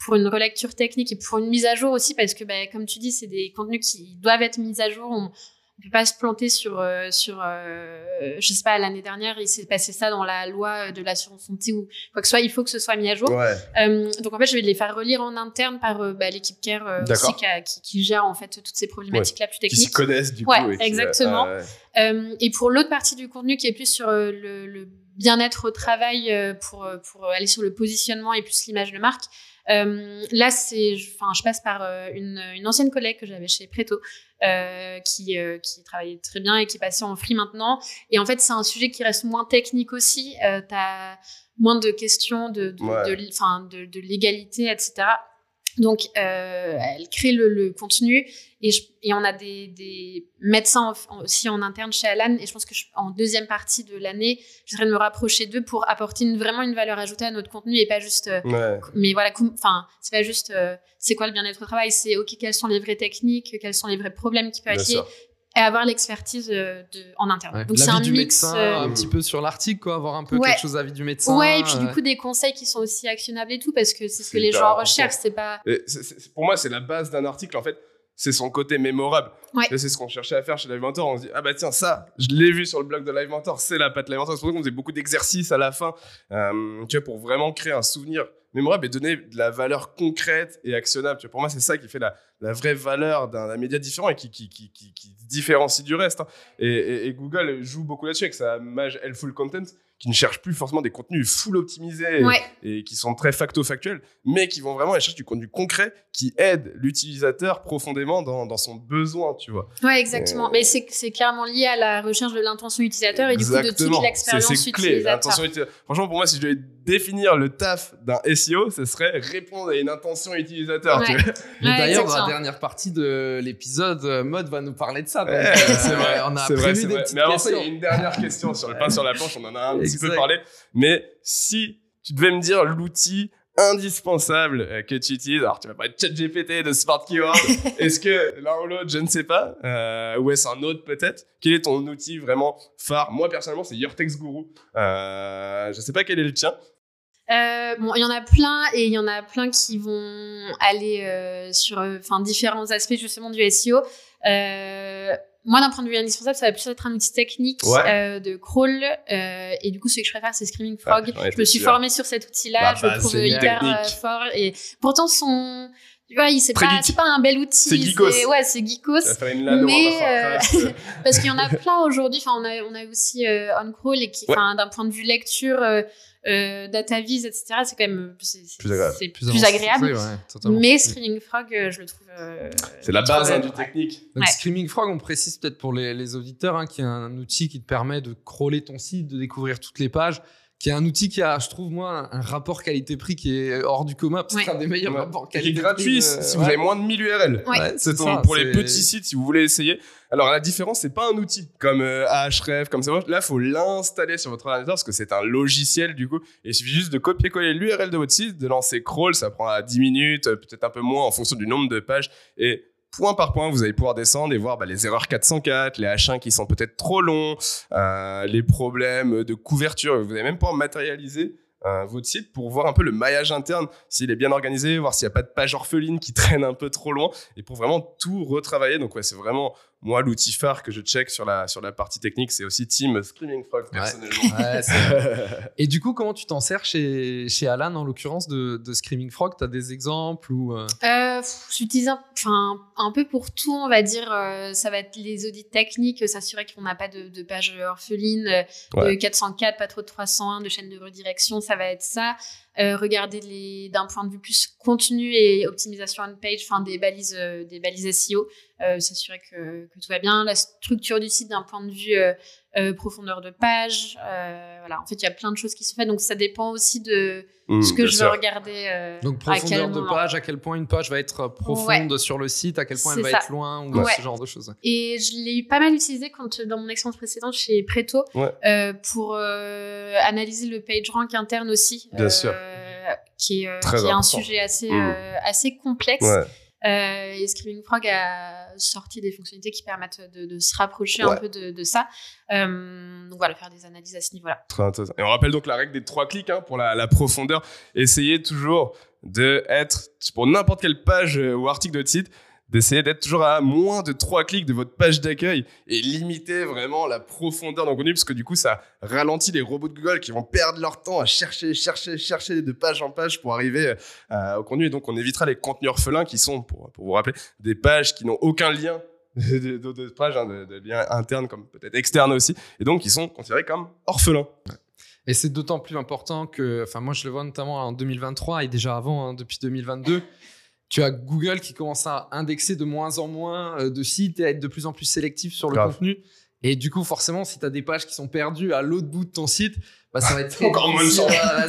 pour une relecture technique et pour une mise à jour aussi, parce que, bah, comme tu dis, c'est des contenus qui doivent être mis à jour. On, on peut pas se planter sur euh, sur euh, je sais pas l'année dernière il s'est passé ça dans la loi de l'assurance santé ou quoi que ce soit il faut que ce soit mis à jour Ouais. Euh, donc en fait je vais les faire relire en interne par euh, bah, l'équipe care euh, aussi qui, a- qui, qui gère en fait toutes ces problématiques là plus Qui s'y techniques connaissent du Ouais, coup. et qui- exactement. ah, euh, et pour l'autre partie du contenu qui est plus sur euh, le, le bien-être au travail euh, pour euh, pour aller sur le positionnement et plus l'image de marque euh, là c'est enfin je passe par euh, une, une ancienne collègue que j'avais chez Preto euh, qui euh, qui travaillait très bien et qui est passée en free maintenant. Et en fait c'est un sujet qui reste moins technique aussi. Euh, t'as moins de questions de de, Ouais. de, enfin, de, de légalité etc donc euh, elle crée le, le contenu et, je, et on a des, des médecins en- aussi en interne chez Alan et je pense que je- en deuxième partie de l'année j'essaierai de me rapprocher d'eux pour apporter une, vraiment une valeur ajoutée à notre contenu et pas juste euh, Ouais. mais voilà enfin c'est pas juste euh, c'est quoi le bien-être au travail? C'est ok quelles sont les vraies techniques? Quels sont les vrais problèmes qui peuvent être. Et avoir l'expertise euh, de, en interne Ouais. donc c'est un du mix médecin, euh, un petit peu sur l'article, quoi, avoir un peu Ouais. quelque chose d'avis du médecin. ouais et puis du euh, coup des conseils qui sont aussi actionnables et tout parce que c'est ce que les gens recherchent c'est pas Et pour moi, c'est la base d'un article, en fait. C'est son côté mémorable. Ouais. C'est ce qu'on cherchait à faire chez Live Mentor. On se dit, ah bah tiens, ça, je l'ai vu sur le blog de Live Mentor, c'est la patte Live Mentor. C'est pour ça qu'on faisait beaucoup d'exercices à la fin, euh, tu vois, pour vraiment créer un souvenir mémorable et donner de la valeur concrète et actionnable. Tu vois, pour moi, c'est ça qui fait la, la vraie valeur d'un média différent et qui, qui, qui, qui, différencie du reste. hein. Et, et- et Google joue beaucoup là-dessus avec sa mage Helpful Content qui ne cherche plus forcément des contenus full optimisés et- ouais et qui sont très facto-factuels, mais qui vont vraiment aller chercher du contenu concret qui aide l'utilisateur profondément dans, dans son besoin, tu vois. Ouais, exactement. Euh, Mais c'est clairement lié à la recherche de l'intention utilisateur et du coup de toute l'expérience clé, utilisateur. utilisateur. Franchement, pour moi, si je devais définir le taf d'un SEO, ce serait répondre à une intention utilisateur. Ouais. d'ailleurs, dans la dernière partie de l'épisode, euh, Mode va nous parler de ça. donc, Ouais, euh, c'est vrai, on a vrai, prévu des vrai. petites Mais avant ça, il y a une dernière question sur le pain sur la planche. On en a un petit peu parlé. Mais si tu devais me dire l'outil indispensable euh, que tu utilises, alors tu vas parler de ChatGPT, de Smart Keyword, est-ce que l'un ou l'autre, je ne sais pas, euh, ou est-ce un autre peut-être? Quel est ton outil vraiment phare? Moi personnellement, c'est Your Text Guru. Euh, je sais pas quel est le tien. Euh, bon, il y en a plein et il y en a plein qui vont aller euh, sur euh, enfin différents aspects justement du SEO. Euh, moi, d'un point de vue indispensable, ça va plus être un outil technique Ouais. euh, de crawl. euh, et du coup, celui que je préfère, c'est Screaming Frog. Ah, ouais, je me suis sûr. formée sur cet outil-là. La je le base, trouve hyper fort. Et pourtant, son, tu vois, il c'est pas, pas un bel outil. C'est geekos. Ouais, c'est geekos. Mais, Warcraft, euh, Parce qu'il y en a plein aujourd'hui. Enfin, on a, on a aussi euh, OnCrawl et qui, Ouais. enfin, d'un point de vue lecture, euh, euh, data vis, etc. C'est quand même c'est, c'est- Plus agréable. C'est plus, avancé. agréable. Oui, ouais, totalement. Mais Screaming Frog, euh, je le trouve. euh, c'est la base hein, euh, du technique. Donc, Ouais. Screaming Frog, on précise peut-être pour les, les auditeurs, hein, qui est un outil qui te permet de crawler ton site, de découvrir toutes les pages, qui est un outil qui a, je trouve, moi, un, rapport qualité-prix qui est hors du commun, parce que c'est Ouais. un des meilleurs Ouais. rapports Qui est qualité-prix. gratuit de- si vous ouais. avez moins de 1000 URL. Ouais. Ouais, C'est pour les petits sites si vous voulez essayer. Alors la différence c'est pas un outil comme euh, Ahref comme ça. Là faut l'installer sur votre ordinateur parce que c'est un logiciel du coup. Et il suffit juste de copier-coller l'URL de votre site, de lancer crawl, ça prend à 10 minutes, euh, peut-être un peu moins en fonction du nombre de pages. Et point par point, vous allez pouvoir descendre et voir bah, les erreurs 404, les H1 qui sont peut-être trop longs, euh, les problèmes de couverture. Vous allez même pouvoir matérialiser euh, votre site pour voir un peu le maillage interne, s'il est bien organisé, voir s'il n'y a pas de page orpheline qui traîne un peu trop loin, et pour vraiment tout retravailler. Donc ouais, c'est vraiment moi l'outil phare que je check sur la sur la partie technique, c'est aussi Team Screaming Frog personnellement. Ouais, Et du coup, comment tu t'en sers chez, chez Alan, en l'occurrence, de, de Screaming Frog? Tu as des exemples ou euh, Euh, J'utilise un, enfin, un peu pour tout, on va dire. euh, ça va être les audits techniques, euh, s'assurer qu'on n'a pas de, de page orpheline, Ouais. de 404, pas trop de 301, de chaîne de redirection, ça va être ça. Euh, regarder les d'un point de vue plus contenu et optimisation on page, enfin des balises, euh, des balises SEO, euh, s'assurer que, que tout va bien. La structure du site d'un point de vue euh, euh, profondeur de page, euh, voilà. En fait, il y a plein de choses qui sont faites, donc ça dépend aussi de Mmh, ce que je veux sûr. regarder. euh, Donc, à quel profondeur de moment. page, à quel point une page va être profonde sur le site, à quel point elle va ça. être loin, ou Ouais. ce genre de choses. Et je l'ai eu pas mal utilisé quand, dans mon expérience précédente chez Preto Ouais. euh, pour euh, analyser le page rank interne aussi, Bien euh, sûr. qui est, euh, qui est un sujet assez, Mm. euh, assez complexe. Ouais. Euh, et Screaming Frog a sorti des fonctionnalités qui permettent de, de se rapprocher Ouais. un peu de, de ça. Euh, donc voilà, faire des analyses à ce niveau-là. Très intéressant. Et on rappelle donc la règle des trois clics hein, pour la, la profondeur. Essayez toujours de être, pour n'importe quelle page euh, ou article de site, d'essayer d'être toujours à moins de trois clics de votre page d'accueil et limiter vraiment la profondeur le contenu parce que du coup ça ralentit les robots de Google qui vont perdre leur temps à chercher, chercher, chercher de page en page pour arriver euh, au contenu et donc on évitera les contenus orphelins qui sont, pour, pour vous rappeler, des pages qui n'ont aucun lien d'autres pages, hein, de, de liens internes comme peut-être externes aussi et donc qui sont considérés comme orphelins. Et c'est d'autant plus important que, enfin moi je le vois notamment en 2023 et déjà avant, hein, depuis 2022, tu as Google qui commence à indexer de moins en moins euh, de sites et à être de plus en plus sélectif sur le Grave. contenu. Et du coup, forcément, si tu as des pages qui sont perdues à l'autre bout de ton site, bah, ça va être Encore moins de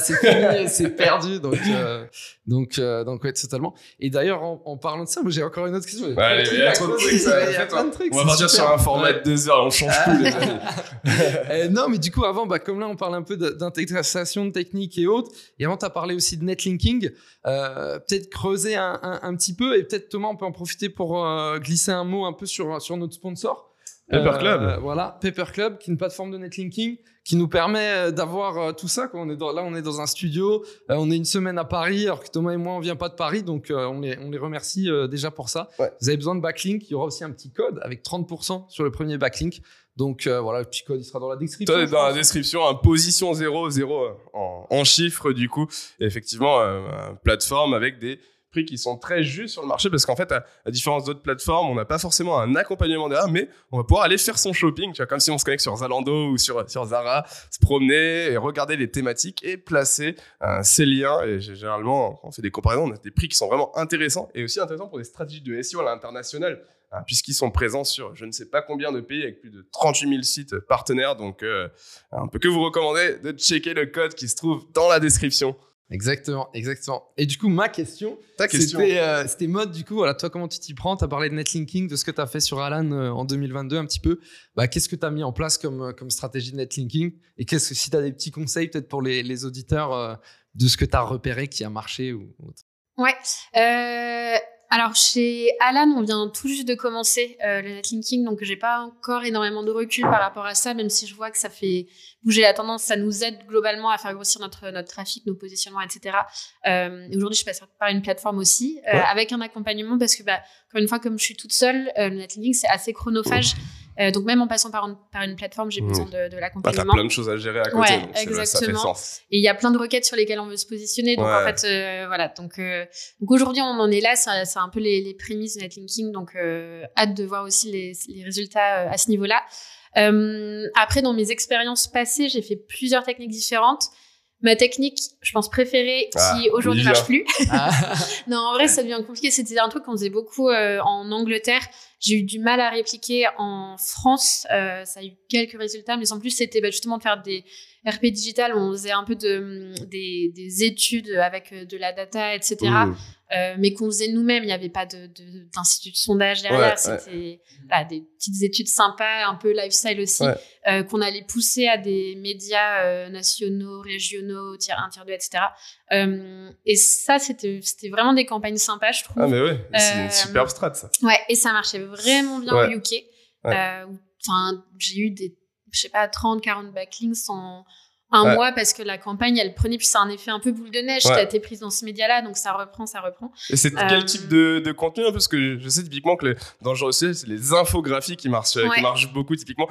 c'est fini, c'est perdu. Donc, euh, donc, euh, donc, ouais, totalement. Et d'ailleurs, en, en parlant de ça, moi, j'ai encore une autre question. Il y a plein de trucs il y a à trop de creuser, trucs, ça, il y a en fait, plein de trucs, On va partir super. sur un format Ouais. de deux heures, on change plus les amis. Euh, non, mais du coup, avant, bah, comme là, on parle un peu d'intégration de techniques et autres, et avant, tu as parlé aussi de netlinking, euh, peut-être creuser un, un- un petit peu, et peut-être Thomas, on peut en profiter pour euh, glisser un mot un peu sur, sur notre sponsor. Paper Club. Euh, voilà, Paper Club, qui est une plateforme de netlinking qui nous permet euh, d'avoir euh, tout ça. Quoi. On est dans, là, on est dans un studio, euh, on est une semaine à Paris, alors que Thomas et moi, on vient pas de Paris, donc euh, on, les, on les remercie euh, déjà pour ça. Ouais. Vous avez besoin de backlink, il y aura aussi un petit code avec 30% sur le premier backlink. Donc euh, voilà, le petit code, il sera dans la description. Toi, dans la description, un position 0, 0 euh, en, en chiffres, du coup. Et effectivement, euh, une plateforme avec des prix qui sont très justes sur le marché parce qu'en fait, à, à différence d'autres plateformes, on n'a pas forcément un accompagnement derrière, mais on va pouvoir aller faire son shopping, tu vois, comme si on se connecte sur Zalando ou sur, sur Zara, se promener et regarder les thématiques et placer euh, ces liens. Et généralement, on fait des comparaisons, on a des prix qui sont vraiment intéressants et aussi intéressants pour des stratégies de SEO à l'international. hein, Puisqu'ils sont présents sur je ne sais pas combien de pays avec plus de 38 000 sites partenaires. Donc, euh, on peut que vous recommander de checker le code qui se trouve dans la description. Exactement, exactement. Et du coup, ma question, Ta question. c'était euh, c'était mode, du coup, voilà, toi, comment tu t'y prends? Tu as parlé de netlinking, de ce que tu as fait sur Alan euh, en 2022 un petit peu. Bah, Qu'est-ce que tu as mis en place comme, euh, comme stratégie de netlinking? Et qu'est-ce que si tu as des petits conseils peut-être pour les, les auditeurs euh, de ce que tu as repéré qui a marché ou autre? Ouais. Alors chez Alan, on vient tout juste de commencer euh, le netlinking, donc j'ai pas encore énormément de recul par rapport à ça, même si je vois que ça fait bouger la tendance, ça nous aide globalement à faire grossir notre notre trafic, nos positionnements, etc. Euh, Aujourd'hui, je passe par une plateforme aussi, euh, Ouais. avec un accompagnement parce que bah, encore une fois, comme je suis toute seule, euh, le netlinking c'est assez chronophage, Euh, donc même en passant par, une- par une plateforme, j'ai Mmh. besoin de, de Bah, t'as l'accompagnement. plein de choses à gérer à côté. Ouais, donc c'est- ça fait exactement. sens. Et il y a plein de requêtes sur lesquelles on veut se positionner. Donc Ouais. en fait, euh, voilà. Donc, euh, donc aujourd'hui, on en est là. C'est c'est un peu les, les prémices de netlinking. Donc euh, hâte de voir aussi les, les résultats euh, à ce niveau-là. Euh, après, dans mes expériences passées, j'ai fait plusieurs techniques différentes. Ma technique, je pense préférée, Ah, qui aujourd'hui Olivia. marche plus. Ah, Non, en vrai, ça devient compliqué. C'était un truc qu'on faisait beaucoup euh, en Angleterre. J'ai eu du mal à répliquer en France. Euh, ça a eu quelques résultats, mais en plus, c'était bah, justement de faire des RP digital où on faisait un peu de, des, des études avec euh, de la data, etc. Mmh. Euh, mais qu'on faisait nous-mêmes. Il n'y avait pas de- de- d'institut de, sondage derrière. Ouais. C'était des petites études sympas, un peu lifestyle aussi, Ouais. euh, qu'on allait pousser à des médias euh, nationaux, régionaux, tier 1, tier 2, etc. Et ça, c'était vraiment des campagnes sympas, je trouve. Ah, mais ouais, c'est une superbe strat, ça. Ouais, et ça marchait vraiment bien au UK. Enfin, j'ai eu des, je sais pas, 30, 40 backlinks en un Ouais. mois parce que la campagne, elle prenait, puis c'est un effet un peu boule de neige. Ouais. T'as été prise dans ce média-là, donc ça reprend, ça reprend. Et c'est Euh, quel type de, de contenu un peu Parce que je sais typiquement que dans le genre aussi, c'est les infographies qui marchent, euh, qui marchent beaucoup. Typiquement,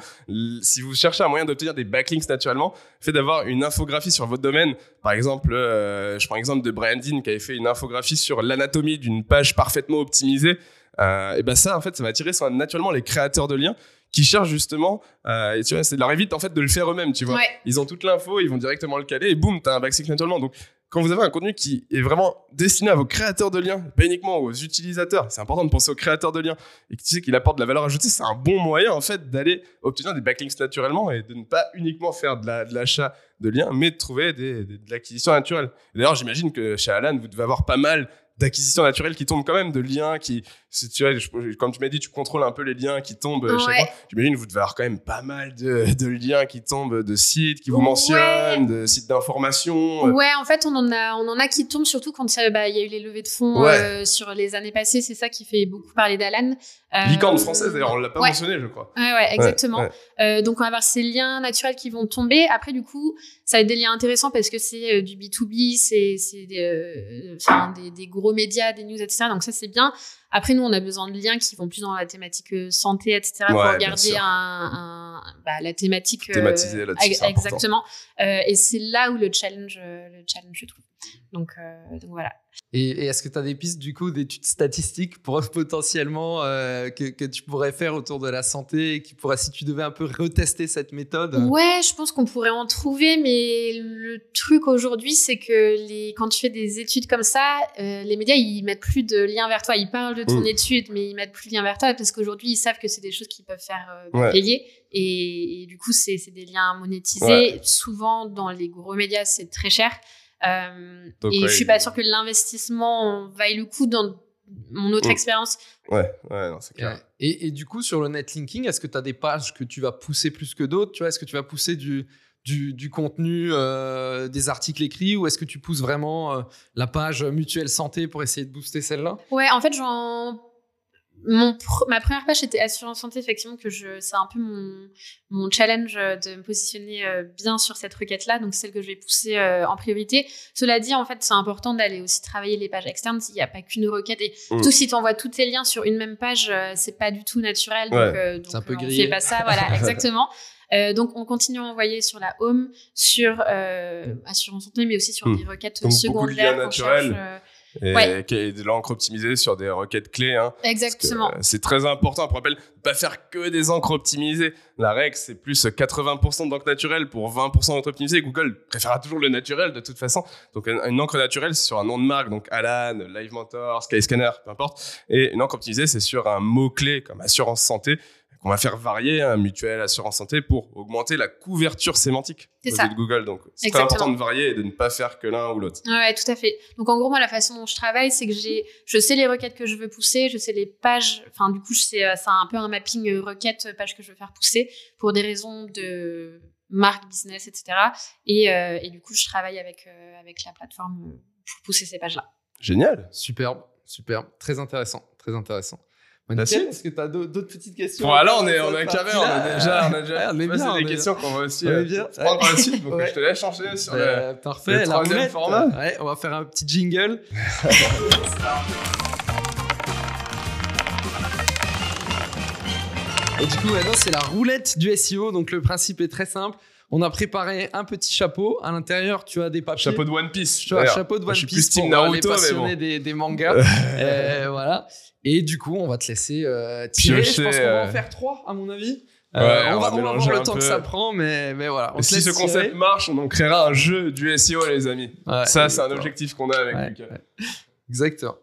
si vous cherchez un moyen d'obtenir des backlinks naturellement, le fait d'avoir une infographie sur votre domaine. Par exemple, euh, je prends l'exemple de Brandin qui avait fait une infographie sur l'anatomie d'une page parfaitement optimisée. Euh, et ben ça, en fait, ça va attirer naturellement les créateurs de liens qui cherchent justement, euh, et tu vois, c'est leur évite en fait de le faire eux-mêmes, tu vois. Ouais. Ils ont toute l'info, ils vont directement le caler et boum, t'as un backlink naturellement. Donc, quand vous avez un contenu qui est vraiment destiné à vos créateurs de liens, pas uniquement aux utilisateurs, c'est important de penser aux créateurs de liens et que tu sais qu'il apporte de la valeur ajoutée, c'est un bon moyen en fait d'aller obtenir des backlinks naturellement et de ne pas uniquement faire de la- de l'achat de, liens, mais de trouver des, des- de l'acquisition naturelle. D'ailleurs, j'imagine que chez Alan, vous devez avoir pas mal d'acquisitions naturelles qui tombent quand même, de liens qui, si tu vois, je- comme tu m'as dit, tu contrôles un peu les liens qui tombent euh, chaque Ouais. mois. J'imagine que vous devez avoir quand même pas mal de, de liens qui tombent de sites qui vous Ouais. mentionnent, de sites d'information. euh, Ouais, en fait, on en a, on en a qui tombent surtout quand euh, bah, il y a eu les levées de fonds Ouais. euh, sur les années passées. C'est ça qui fait beaucoup parler d'Alan. Euh, Licorne française, d'ailleurs, on l'a pas mentionné, je crois. Ouais, ouais, exactement. Euh, donc on va avoir ces liens naturels qui vont tomber. Après, du coup, ça va être des liens intéressants parce que c'est du B2B, c'est des, gros médias, des news, etc. Donc ça, c'est bien. Après, nous, on a besoin de liens qui vont plus dans la thématique euh, santé, etc. pour Ouais, bien garder sûr. un, un- bah, la thématique. euh, Thématiser important. Exactement. Euh, et c'est là où le challenge, le challenge, je trouve. Donc, euh, donc voilà. Et, et est-ce que tu as des pistes du coup d'études statistiques pour potentiellement euh, que, que tu pourrais faire autour de la santé et qui pourrait, si tu devais un peu retester cette méthode? Ouais, je pense qu'on pourrait en trouver, mais le truc aujourd'hui, c'est que les, quand tu fais des études comme ça, euh, les médias, ils mettent plus de lien vers toi. Ils parlent de ton Mm. étude, mais ils mettent plus de lien vers toi parce qu'aujourd'hui, ils savent que c'est des choses qu'ils peuvent faire euh, Ouais. payer. Et, et du coup, c'est c'est des liens monétisés. Ouais. Souvent, dans les gros médias, c'est très cher. Euh, Donc, et ouais, je suis pas sûre que l'investissement vaille le coup dans mon autre Mm. expérience. Ouais, ouais, non, c'est clair. Et, et du coup, sur le netlinking, est-ce que tu as des pages que tu vas pousser plus que d'autres Tu vois, est-ce que tu vas pousser du, du, du contenu, euh, des articles écrits, ou est-ce que tu pousses vraiment euh, la page mutuelle santé pour essayer de booster celle-là? Ouais, en fait, j'en. Mon pr- ma première page était assurance santé, effectivement, que je, c'est un peu mon, mon challenge euh, de me positionner euh, bien sur cette requête-là, donc celle que je vais pousser euh, en priorité. Cela dit, en fait, c'est important d'aller aussi travailler les pages externes. Il n'y a pas qu'une requête et Mm. tout si tu envoies tous tes liens sur une même page, euh, c'est pas du tout naturel. Donc, Ouais. euh, donc, un peu on grillé. fait pas ça, voilà, exactement. Euh, donc, on continue à envoyer sur la home, sur euh, assurance santé, mais aussi sur Mm. des requêtes Donc, beaucoup de secondaires. liens cherche, naturels. euh, Et, Ouais. qui est de l'encre optimisée sur des requêtes clés. Hein. Exactement. euh, C'est très important. Pour rappel, pas faire que des encres optimisées. La règle, c'est plus 80% d'encre naturelle pour 20% d'encre optimisée. Google préférera toujours le naturel de toute façon. Donc, une, une encre naturelle, c'est sur un nom de marque, donc Alan, Live Mentor, Skyscanner, peu importe. Et une encre optimisée, c'est sur un mot-clé comme assurance santé qu'on va faire varier, un mutuel, assurance santé, pour augmenter la couverture sémantique de Google. Donc, c'est très important de varier et de ne pas faire que l'un ou l'autre. Ouais, tout à fait. Donc en gros, moi, la façon dont je travaille, c'est que j'ai, je sais les requêtes que je veux pousser, je sais les pages. Enfin, du coup, euh, c'est un peu un mapping euh, requête euh, page que je veux faire pousser pour des raisons de marque, business, etc. Et, euh, et du coup, je travaille avec euh, avec la plateforme pour pousser ces pages-là. Génial. Superbe, superbe. Très intéressant, très intéressant. Nickel, Est-ce que tu as d'autres petites questions? Bon, alors, on est, on est carré, on a déjà, on a déjà Ouais, on est bien, on des est questions qu'on va aussi On est euh, bien. prendre par la suite. Donc, Ouais. je te laisse changer sur le. Euh, parfait, le la troisième roulette. format. Ouais, on va faire un petit jingle. Et du coup, maintenant, c'est la roulette du SEO. Donc, le principe est très simple. On a préparé un petit chapeau. À l'intérieur, tu as des papiers. Chapeau de One Piece. Tu vois, chapeau de One je suis Piece plus pour euh, les Naruto, mais passionnés bon. des, des mangas. Euh, voilà. Et du coup, on va te laisser euh, tirer. Piocher, Je pense qu'on va en euh, faire trois, à mon avis. Ouais, Euh, on va on va voir le temps peu. que ça prend, mais, mais voilà. On si ce tirer. concept marche, on en créera un jeu du SEO, les amis. Ouais, Ça, c'est un objectif qu'on a avec Ouais, Lucas. Exactement.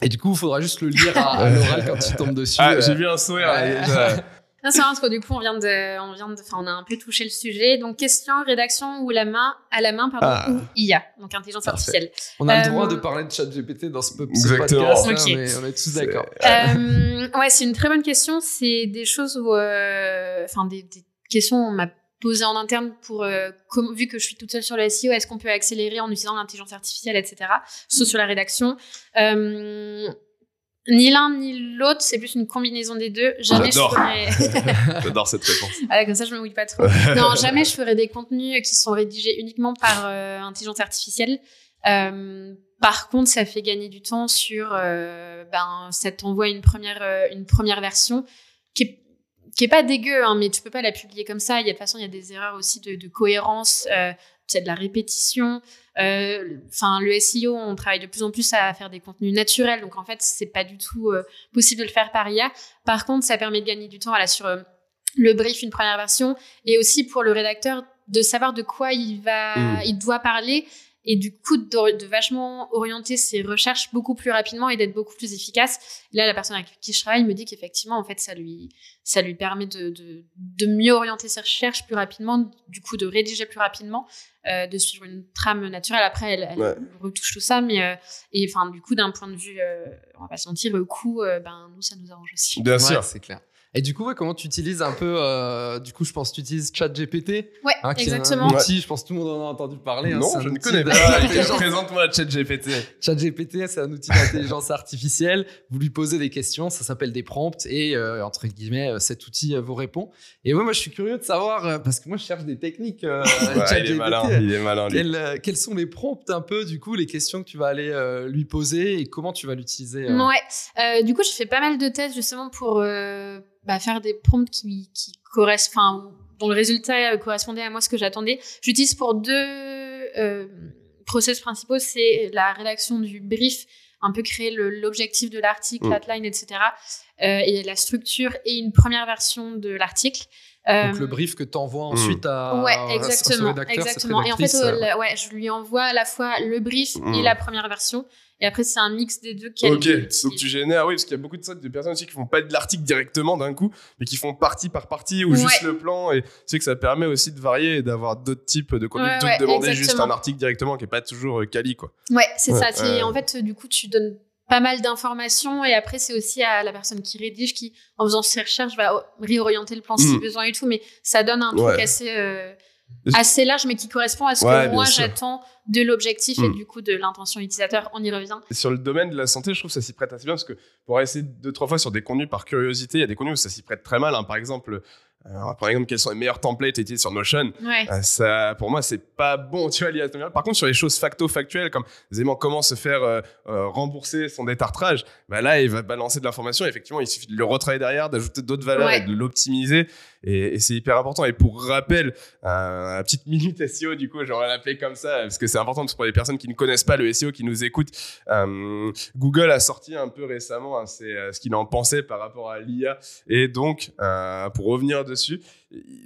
Et du coup, il faudra juste le lire à, à l'oral quand tu tombes dessus. Ah, euh, j'ai vu un sourire. Non, c'est marrant parce que du coup, on vient de, on vient de, enfin, on a un peu touché le sujet. Donc, question, rédaction ou la main, à la main, pardon, Ah. ou IA, donc intelligence Parfait. artificielle. On a Euh, le droit de parler de ChatGPT dans ce, Exactement. podcast, hein, Ok. mais on est tous d'accord. Euh, ouais, c'est une très bonne question. C'est des choses où, euh, enfin, des, des questions on m'a posées en interne pour, euh, comme, vu que je suis toute seule sur le SEO, est-ce qu'on peut accélérer en utilisant l'intelligence artificielle, etc. Sauf sur la rédaction. Euh, ni l'un ni l'autre, c'est plus une combinaison des deux. Jamais je J'adore. ferais. J'adore cette réponse. Voilà, comme ça, je me mouille pas trop. non, jamais je ferai des contenus qui sont rédigés uniquement par euh, intelligence artificielle. Euh, par contre, ça fait gagner du temps sur, euh, ben, ça t'envoie une première, euh, une première version qui est, qui est pas dégueu, hein, mais tu peux pas la publier comme ça. Il y a de toute façon, il y a des erreurs aussi de, de cohérence, euh, c'est de la répétition. Euh, Enfin, le SEO, on travaille de plus en plus à faire des contenus naturels, donc en fait, c'est pas du tout euh, possible de le faire par IA. Par contre, ça permet de gagner du temps voilà, sur euh, le brief, une première version, et aussi pour le rédacteur de savoir de quoi il va, Mm. il doit parler, et du coup de, de vachement orienter ses recherches beaucoup plus rapidement et d'être beaucoup plus efficace. Et là, la personne avec qui je travaille me dit qu'effectivement, en fait, ça lui, ça lui permet de, de, de mieux orienter ses recherches plus rapidement, du coup de rédiger plus rapidement, euh, de suivre une trame naturelle. Après, elle, elle Ouais. retouche tout ça, mais euh, et enfin, du coup, d'un point de vue, euh, on va pas se mentir, le coût, euh, ben nous, ça nous arrange aussi. Bien Ouais, sûr. c'est clair. Et du coup, ouais, comment tu utilises un peu euh, Du coup, je pense que tu utilises ChatGPT. Ouais, hein, qui est exactement. un outil, je pense que tout le monde en a entendu parler. hein, non, je ne connais pas. Présente-moi ChatGPT. ChatGPT, c'est un outil d'intelligence artificielle. Vous lui posez des questions, ça s'appelle des prompts, et euh, entre guillemets, euh, cet outil vous répond. Et ouais, moi, je suis curieux de savoir, parce que moi, je cherche des techniques. euh, Ouais, il est ChatGPT. malin, il est malin. Quels, euh, quels sont les prompts un peu, du coup, les questions que tu vas aller euh, lui poser et comment tu vas l'utiliser euh, Ouais. Euh, du coup, j'ai fait pas mal de tests justement pour euh, bah, faire des prompts qui, qui correspondent, dont le résultat euh, correspondait à moi ce que j'attendais. J'utilise pour deux euh, process principaux, c'est la rédaction du brief, un peu créer l'objectif de l'article, Mm. l'outline, etc. euh, et la structure et une première version de l'article. Donc Euh, le brief que tu envoies ensuite à, Ouais, à ce- à ce exactement, rédacteur, cette exactement. Et en fait, euh, euh, ouais, je lui envoie à la fois le brief Mm. et la première version. Et après, c'est un mix des deux qu'elle Ok, donc tu génères, oui, parce qu'il y a beaucoup de, ça, de personnes aussi qui font pas de l'article directement d'un coup, mais qui font partie par partie ou juste le plan. Et tu sais que ça permet aussi de varier et d'avoir d'autres types de contenus Ouais, de demander juste un article directement qui est pas toujours euh, quali, quoi. Ouais, c'est Ouais, ça. Ouais. en fait, du coup, tu donnes pas mal d'informations et après, c'est aussi à la personne qui rédige qui, en faisant ses recherches, va réorienter le plan si Mm. besoin et tout. Mais ça donne un Ouais. truc assez, euh, assez large, mais qui correspond à ce Ouais, que moi j'attends de l'objectif et Mm. du coup de l'intention utilisateur. On y revient. Sur le domaine de la santé, je trouve que ça s'y prête assez bien parce que pour essayer deux, trois fois sur des contenus par curiosité, il y a des contenus où ça s'y prête très mal. hein. Par exemple, euh, par exemple, quels sont les meilleurs templates utilisés sur Notion Ouais. Euh, ça, pour moi, c'est pas bon, tu vois. Par contre, sur les choses facto-factuelles, comme évidemment comment se faire euh, euh, rembourser son détartrage, bah là, il va balancer de l'information. Effectivement, il suffit de le retravailler derrière, d'ajouter d'autres valeurs Ouais. et de l'optimiser. Et, c'est hyper important. Et pour rappel, euh, la petite minute SEO, du coup, j'aurais l'appeler comme ça, parce que c'est important pour les personnes qui ne connaissent pas le SEO, qui nous écoutent. Euh, Google a sorti un peu récemment hein, c'est, euh, ce qu'il en pensait par rapport à l'IA. Et donc, pour revenir dessus,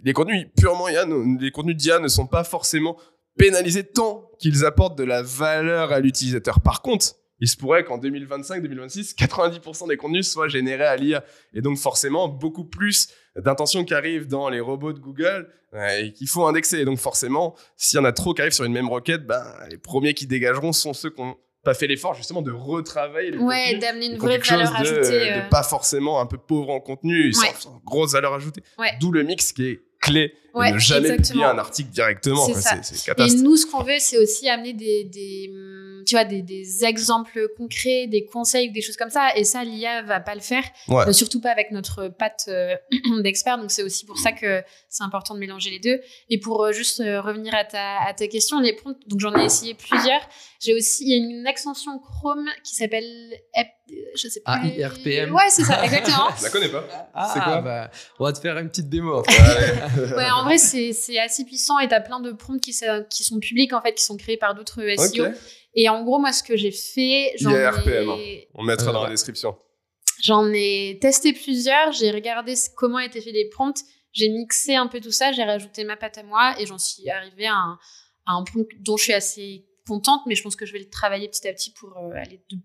les contenus purement IA, les contenus d'IA ne sont pas forcément pénalisés tant qu'ils apportent de la valeur à l'utilisateur. Par contre, il se pourrait qu'en 2025-2026, 90% des contenus soient générés à l'IA. Et donc forcément, beaucoup plus d'intentions qui arrivent dans les robots de Google euh, et qu'il faut indexer. Et donc forcément, s'il y en a trop qui arrivent sur une même requête, ben, les premiers qui dégageront sont ceux qui n'ont pas fait l'effort justement de retravailler les Ouais, d'amener une ont vraie valeur ajoutée. de euh, pas forcément un peu pauvre en contenu, sans, Ouais. sans grosse valeur ajoutée. Ouais. D'où le mix qui est clé. Et Ouais, ne jamais exactement. publier un article directement. C'est quoi. ça. C'est c'est Et nous, ce qu'on veut, c'est aussi amener des, des, hum, tu vois, des, des exemples concrets, des conseils ou des choses comme ça. Et ça, l'IA va pas le faire. Ouais. Euh, surtout pas avec notre patte euh, d'expert. Donc, c'est aussi pour ça que c'est important de mélanger les deux. Et pour euh, juste euh, revenir à ta, à ta question, les prompts, donc j'en ai essayé plusieurs. J'ai aussi, il y a une extension Chrome qui s'appelle, Ep- je sais pas. Ah, IRPM. Ouais, c'est ça, exactement. Je la connais pas. Ah, C'est quoi bah, On va te faire une petite démo. Ouais, en vrai, c'est c'est assez puissant et t'as plein de prompts qui, sont- qui sont publics, en fait, qui sont créés par d'autres SEO. Et en gros, moi, ce que j'ai fait, j'en ai, On le mettra Euh, dans la description. j'en ai testé plusieurs. J'ai regardé comment étaient faits les prompts. J'ai mixé un peu tout ça. J'ai rajouté ma patte à moi et j'en suis arrivée à un, à un prompt dont je suis assez contente, mais je pense que je vais le travailler petit à petit pour euh, aller de,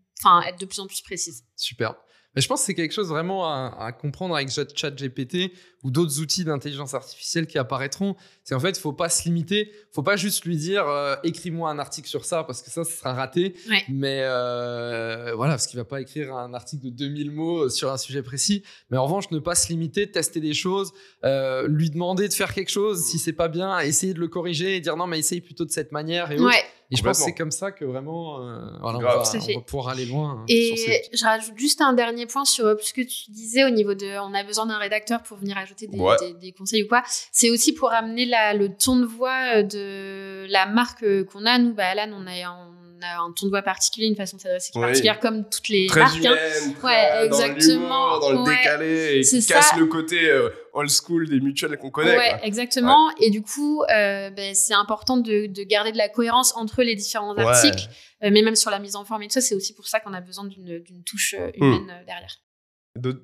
être de plus en plus précise. Super. Mais je pense que c'est quelque chose vraiment à, à comprendre avec Chat- ChatGPT ou d'autres outils d'intelligence artificielle qui apparaîtront. C'est en fait, il faut pas se limiter. faut pas juste lui dire euh, écris-moi un article sur ça parce que ça, ce sera raté. Ouais. Mais euh, voilà, parce qu'il va pas écrire un article de 2000 mots sur un sujet précis. Mais en revanche, ne pas se limiter, tester des choses, euh, lui demander de faire quelque chose. Si c'est pas bien, essayer de le corriger et dire non, mais essaye plutôt de cette manière. Et, autres. Et je pense que c'est comme ça que vraiment, euh, voilà, on, va, on pouvoir aller loin. hein, ces Et je rajoute juste un dernier point sur euh, ce que tu disais au niveau de on a besoin d'un rédacteur pour venir ajouter des, Ouais. des- des conseils ou quoi. C'est aussi pour amener la, le ton de voix euh, de la marque euh, qu'on a. Nous, bah, Alan, on a, on a un ton de voix particulier, une façon de s'adresser qui est Oui. particulière comme toutes les Très marques. hein. humaine, très Ouais, exactement. dans le Ouais. décalé, et casse le côté euh, old school des mutuelles qu'on connaît. Ouais, quoi. exactement. Et du coup, euh, ben, c'est important de, de garder de la cohérence entre les différents articles, euh, mais même sur la mise en forme et tout ça, c'est aussi pour ça qu'on a besoin d'une touche Hmm. humaine derrière.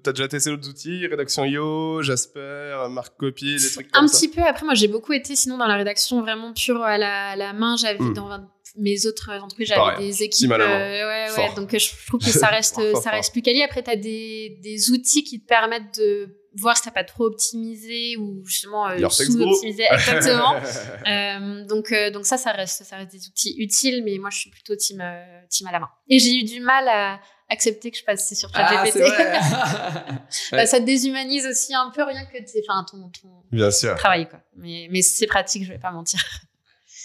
T'as déjà testé d'autres outils Rédaction IO, Jasper, Marc Copy, des trucs comme Un ça petit peu. Après, moi, j'ai beaucoup été sinon dans la rédaction vraiment pure à la, à la main. J'avais Hmm. dans mes autres entreprises, j'avais Pareil, des équipes. team à la main. euh, ouais, Fort. ouais. Donc, euh, je trouve que ça reste, ça reste plus quali. Après, t'as des, des outils qui te permettent de voir si t'as pas trop optimisé ou justement euh, sous-optimisé. Exactement. Euh, donc, euh, donc ça, ça reste, ça reste des outils utiles, mais moi, je suis plutôt team, euh, team à la main. Et j'ai eu du mal à, accepté que je passais sur Ah, ChatGPT. vrai. Bah, ça te déshumanise aussi un peu rien que t'es- enfin, ton, ton Bien sûr. travail. Quoi. Mais, mais c'est pratique, je vais pas mentir.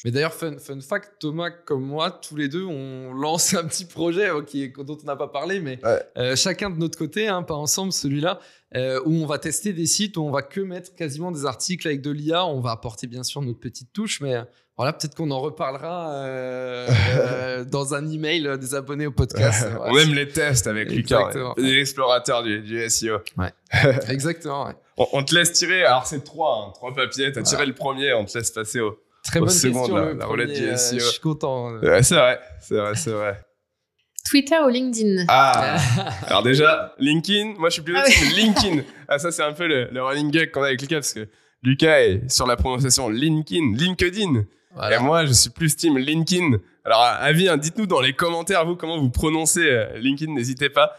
Mais d'ailleurs, fun, fun fact, Thomas comme moi, tous les deux, on lance un petit projet qui, dont on n'a pas parlé, mais Ouais. euh, chacun de notre côté, hein, pas ensemble, celui-là, euh, où on va tester des sites où on va que mettre quasiment des articles avec de l'IA. On va apporter bien sûr notre petite touche, mais voilà, peut-être qu'on en reparlera euh, euh, dans un email des abonnés au podcast. On aime les tests avec Lucas, Exactement. l'explorateur du, du SEO. Exactement. ouais. On, on te laisse tirer, alors c'est trois, hein, trois papiers, t'as tiré le premier, on te laisse passer au. Très Au bonne second, question. la- le la roulette du euh, SEO. je suis content. Ouais, c'est vrai, c'est vrai, c'est vrai. Twitter ou LinkedIn? Ah Alors déjà, LinkedIn, moi je suis plutôt Ah team LinkedIn. Ah ça c'est un peu le, le running gag qu'on a avec Lucas parce que Lucas est sur la prononciation LinkedIn, LinkedIn. Voilà. Et moi je suis plus team LinkedIn. Alors avis, hein, dites-nous dans les commentaires vous comment vous prononcez euh, LinkedIn, n'hésitez pas.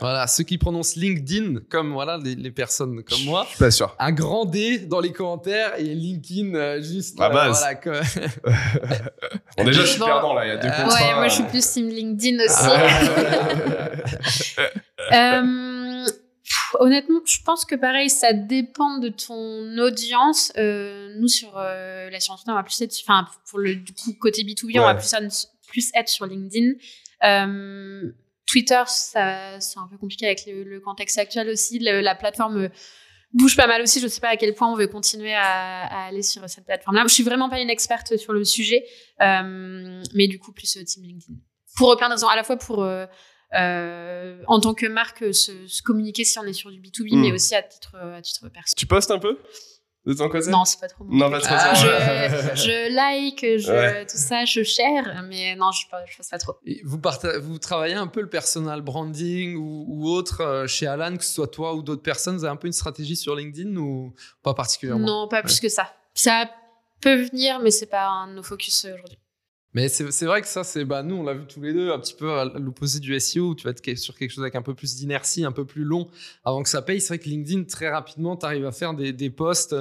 Voilà, ceux qui prononcent LinkedIn, comme voilà les, les personnes comme moi, Je suis pas sûr. un grand D dans les commentaires et LinkedIn euh, juste. À base. voilà, que- Bon déjà je suis perdant là, il y a deux Euh, contrats. Ouais, moi je suis plus team LinkedIn aussi. Pff, honnêtement, je pense que pareil, ça dépend de ton audience. Euh, nous, sur euh, la science, on va plus être, enfin, pour le du coup, côté B2B, on va plus, plus être sur LinkedIn. Euh, Twitter, ça, c'est un peu compliqué avec le, le contexte actuel aussi. Le- la plateforme bouge pas mal aussi. Je sais pas à quel point on veut continuer à, à aller sur cette plateforme-là. Je suis vraiment pas une experte sur le sujet, mais du coup, plus team LinkedIn. Pour plein de raisons, à la fois pour euh, euh, en tant que marque se, se communiquer si on est sur du B2B, Mm. mais aussi à titre, à titre perso. Tu postes un peu de ton côté? Non, c'est pas trop mon Non, pas trop Ah, je, je like, je, Ouais. tout ça, je share, mais non, je, je fasse pas trop. Et vous, travaillez un peu le personal branding ou, ou autre euh, chez Alan, que ce soit toi ou d'autres personnes, vous avez un peu une stratégie sur LinkedIn ou pas particulièrement? Non, pas plus que ça. Ça peut venir, mais c'est pas un de nos focus euh, aujourd'hui. Mais c'est vrai que ça, c'est bah, nous, on l'a vu tous les deux, un petit peu à l'opposé du SEO, où tu vas être sur quelque chose avec un peu plus d'inertie, un peu plus long avant que ça paye. C'est vrai que LinkedIn, très rapidement, tu arrives à faire des, des posts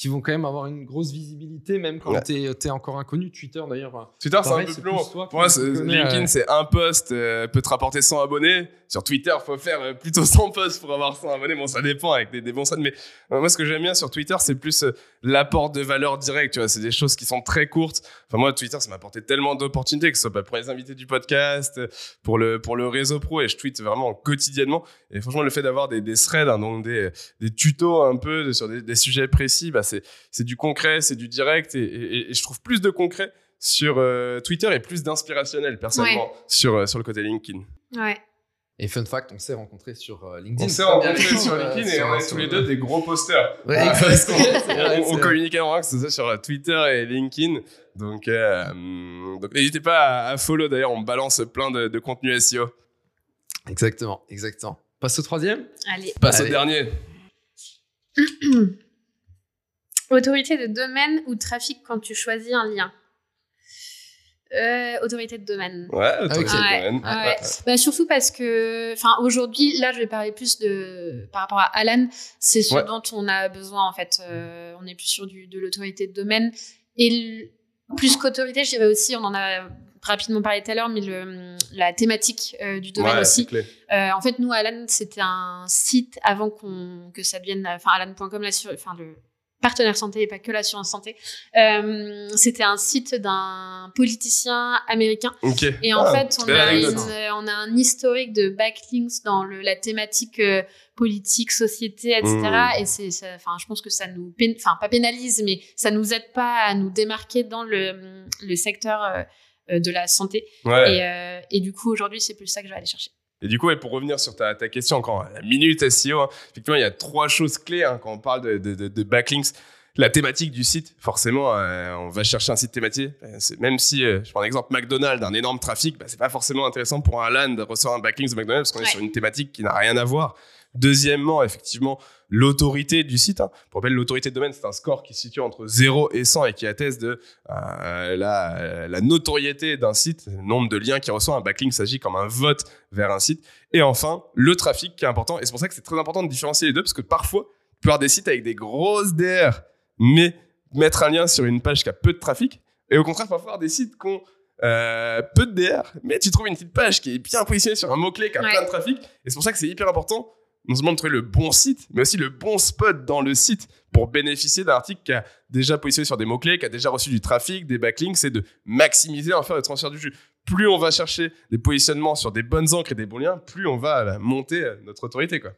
qui vont quand même avoir une grosse visibilité, même quand Ouais. tu es, encore inconnu. Twitter, d'ailleurs. Twitter, c'est un peu plus long. toi Pour moi, LinkedIn, euh, c'est un post, euh, peut te rapporter 100 abonnés. Sur Twitter, faut faire euh, plutôt 100 posts pour avoir 100 abonnés. Bon, ça dépend avec des, des bons stats. Mais euh, moi, ce que j'aime bien sur Twitter, c'est plus euh, l'apport de valeur directe. Tu vois, c'est des choses qui sont très courtes. Enfin, moi, Twitter, ça m'a apporté tellement d'opportunités, que ce soit bah, pour les invités du podcast, pour le, pour le réseau pro. Et je tweete vraiment quotidiennement. Et franchement, le fait d'avoir des, des threads, hein, donc des, des tutos un peu de- sur des, des sujets précis, bah, c'est, du concret, c'est du direct. Et, et- et je trouve plus de concret sur euh, Twitter et plus d'inspirationnel personnellement sur, euh, sur le côté LinkedIn. Ouais. Et fun fact, on s'est rencontrés sur euh, LinkedIn. On s'est rencontrés sur LinkedIn et sur- on est tous les deux des gros posters. Ouais, Ah, parce C'est vrai, on, on c'est soit sur Twitter et LinkedIn. Donc, euh, donc n'hésitez pas à, à follow. D'ailleurs, on balance plein de, de contenu SEO. Exactement, exactement. Passe au troisième Allez. Passe au dernier. Autorité de domaine ou trafic quand tu choisis un lien Euh, Autorité de domaine. Ouais, autorité Ok. de Ouais, domaine. ouais. Bah, surtout parce que, enfin, aujourd'hui, là, je vais parler plus de, par rapport à Alan, c'est ce Ouais. dont on a besoin, en fait. Euh, on est plus sur du, de l'autorité de domaine. Et plus qu'autorité, je dirais aussi, on en a rapidement parlé tout à l'heure, mais le, la thématique euh, du domaine Ouais, aussi. Euh, en fait, nous, Alan, c'était un site avant qu'on que ça devienne, enfin, Alan.com, la sur- enfin, le partenaire santé et pas que l'assurance santé. Euh, c'était un site d'un politicien américain. Ok. Et en Ah, fait, on a, une- on a un historique de backlinks dans le, la thématique euh, politique, société, etc. Mmh. Et c'est, enfin, je pense que ça nous, pén- enfin, pas pénalise, mais ça nous aide pas à nous démarquer dans le, le secteur euh, euh, de la santé. Ouais. Et, euh, et du coup, aujourd'hui, c'est plus ça que je vais aller chercher. Et du coup, ouais, pour revenir sur ta, ta question, encore la minute SEO, hein, effectivement, il y a trois choses clés hein, quand on parle de, de, backlinks. La thématique du site, forcément, euh, on va chercher un site thématique. Euh, Même si, euh, je prends l'exemple McDonald's, un énorme trafic, bah, c'est pas forcément intéressant pour un LAN de recevoir un backlink de McDonald's parce qu'on est sur une thématique qui n'a rien à voir. Deuxièmement, effectivement, l'autorité du site. Hein. Pour rappel, l'autorité de domaine, c'est un score qui se situe entre 0 et 100 et qui atteste de euh, la, euh, la notoriété d'un site, le nombre de liens qu'il reçoit. Un backlink s'agit comme un vote vers un site. Et enfin, le trafic qui est important. Et c'est pour ça que c'est très important de différencier les deux parce que parfois, tu peux avoir des sites avec des grosses DR, mais mettre un lien sur une page qui a peu de trafic. Et au contraire, parfois, avoir des sites qui ont euh, peu de DR, mais tu trouves une petite page qui est bien positionnée sur un mot-clé qui a Ouais. plein de trafic. Et c'est pour ça que c'est hyper important, non seulement de trouver le bon site, mais aussi le bon spot dans le site pour bénéficier d'un article qui a déjà positionné sur des mots-clés, qui a déjà reçu du trafic, des backlinks, c'est de maximiser, en faire le transfert du jus. Plus on va chercher des positionnements sur des bonnes encres et des bons liens, plus on va euh, monter euh, notre autorité, quoi.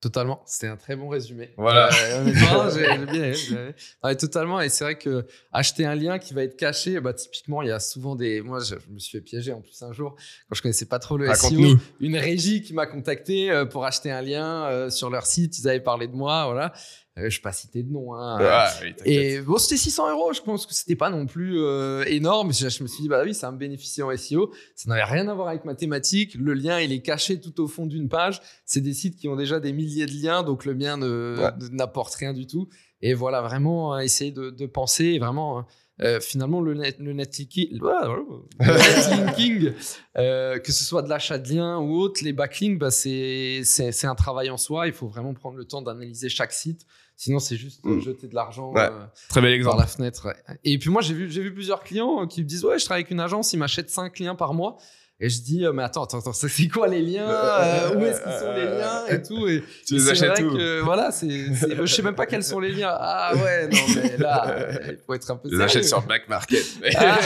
Totalement. C'était un très bon résumé. Voilà. Euh, honnêtement, j'ai j'ai bien totalement. Et c'est vrai que acheter un lien qui va être caché, bah, typiquement, il y a souvent des. Moi, je, je me suis fait piéger en plus un jour quand je connaissais pas trop le SEO. Une régie qui m'a contacté euh, pour acheter un lien euh, sur leur site. Ils avaient parlé de moi. Voilà. Euh, je vais pas citer de nom. Hein. Ah, oui. Et bon, c'était 600 euros. Je pense que c'était pas non plus euh, énorme. Je, je me suis dit, bah oui, ça va me bénéficier en SEO. Ça n'avait rien à voir avec ma thématique. Le lien, il est caché tout au fond d'une page. C'est des sites qui ont déjà des milliers de liens, donc le mien Ouais. n'apporte rien du tout. Et voilà, vraiment, euh, essayer de, de penser, vraiment, euh, finalement, le net, le net linking, le net linking, euh, que ce soit de l'achat de liens ou autre, les backlinks, bah, c'est un travail en soi. Il faut vraiment prendre le temps d'analyser chaque site. Sinon, c'est juste Mm. jeter de l'argent Ouais. euh, Très bel par la fenêtre. ouais. Et puis moi, j'ai vu, j'ai vu plusieurs clients qui me disent Ouais, je travaille avec une agence, ils m'achètent 5 clients par mois. Et je dis euh, Mais attends, attends, attends, c'est quoi les liens Euh, Où est-ce qu'ils sont les liens Et tout. Et, Tu les et achètes vrai où que, Voilà, c'est, c'est- je sais même pas quels sont les liens. Ah ouais, non, mais là, il faut être un peu Tu les achètes sur Back Market. Ah.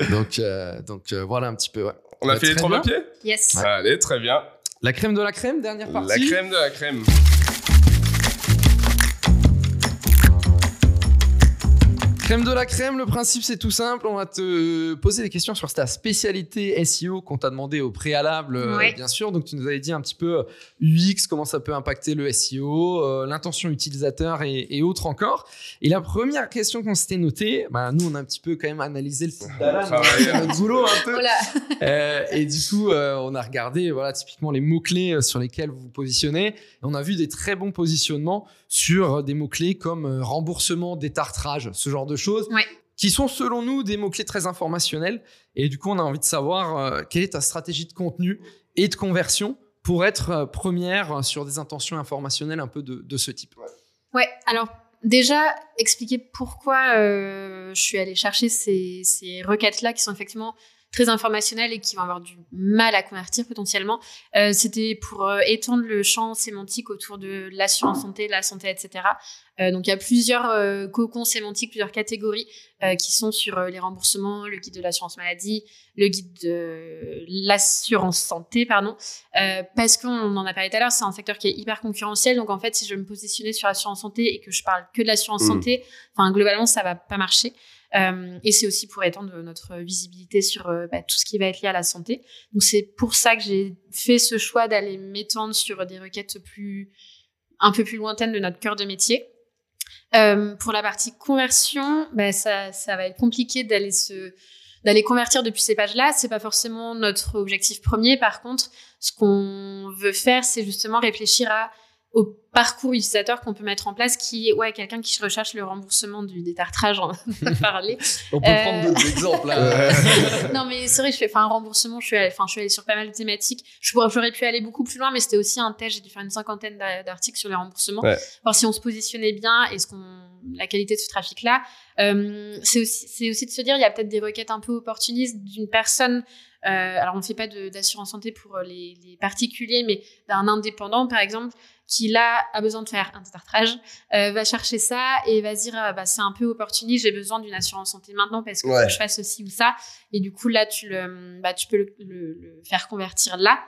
Donc, euh, donc euh, voilà un petit peu. Ouais. On a fait les trois papiers Yes. Allez, très bien. La crème de la crème, dernière La partie. crème de la crème. Crème de la crème, le principe c'est tout simple. On va te poser des questions sur ta spécialité SEO qu'on t'a demandé au préalable, euh, Ouais. bien sûr. Donc tu nous avais dit un petit peu euh, UX, comment ça peut impacter le SEO, euh, l'intention utilisateur et, et autres encore. Et la première question qu'on s'était notée, bah, nous on a un petit peu quand même analysé le site notre boulot un peu. Voilà. Euh, et du coup, euh, on a regardé voilà, typiquement les mots-clés sur lesquels vous vous positionnez. Et on a vu des très bons positionnements sur des mots-clés comme remboursement, détartrage, ce genre de choses, Ouais. qui sont selon nous des mots-clés très informationnels. Et du coup, on a envie de savoir euh, quelle est ta stratégie de contenu et de conversion pour être euh, première sur des intentions informationnelles un peu de, de ce type. Ouais, alors déjà, expliquer pourquoi euh, je suis allée chercher ces, ces requêtes-là qui sont effectivement très informationnelles et qui vont avoir du mal à convertir potentiellement. Euh, C'était pour euh, étendre le champ sémantique autour de l'assurance santé, la santé, etc. Euh, donc il y a plusieurs cocons sémantiques, plusieurs catégories qui sont sur les remboursements, le guide de l'assurance maladie, le guide de l'assurance santé, pardon. Parce qu'on en a parlé tout à l'heure, c'est un secteur qui est hyper concurrentiel. Donc en fait, si je me positionner sur l'assurance santé et que je parle que de l'assurance santé, enfin globalement, ça va pas marcher. Euh, et c'est aussi pour étendre notre visibilité sur euh, bah, tout ce qui va être lié à la santé. Donc c'est pour ça que j'ai fait ce choix d'aller m'étendre sur des requêtes plus un peu plus lointaines de notre cœur de métier. Euh, pour la partie conversion, bah, ça, ça va être compliqué d'aller se d'aller convertir depuis ces pages-là. C'est pas forcément notre objectif premier. Par contre, ce qu'on veut faire, c'est justement réfléchir à au parcours utilisateur qu'on peut mettre en place qui est ouais, quelqu'un qui recherche le remboursement du détartrage, on en a parlé. On peut Euh, prendre d'autres exemples. hein. non, mais c'est vrai, je fais, enfin, un remboursement, je suis, allée, enfin, je suis allée sur pas mal de thématiques. Je pourrais, j'aurais pu aller beaucoup plus loin, mais c'était aussi un test. J'ai dû faire une cinquantaine d'a- d'articles sur les remboursements. Ouais. Voir si on se positionnait bien et ce qu'on, la qualité de ce trafic-là. Euh, c'est aussi, c'est aussi de se dire, il y a peut-être des requêtes un peu opportunistes d'une personne. Euh, alors, on ne fait pas d'assurance santé pour les, les particuliers, mais d'un indépendant, par exemple, qui là a besoin de faire un détartrage, euh, va chercher ça et va se dire ah, bah, c'est un peu opportuniste, j'ai besoin d'une assurance santé maintenant parce que Ouais. faut que je fasse ceci ou ça. Et du coup, là, tu, le, bah, tu peux le, le- le faire convertir là.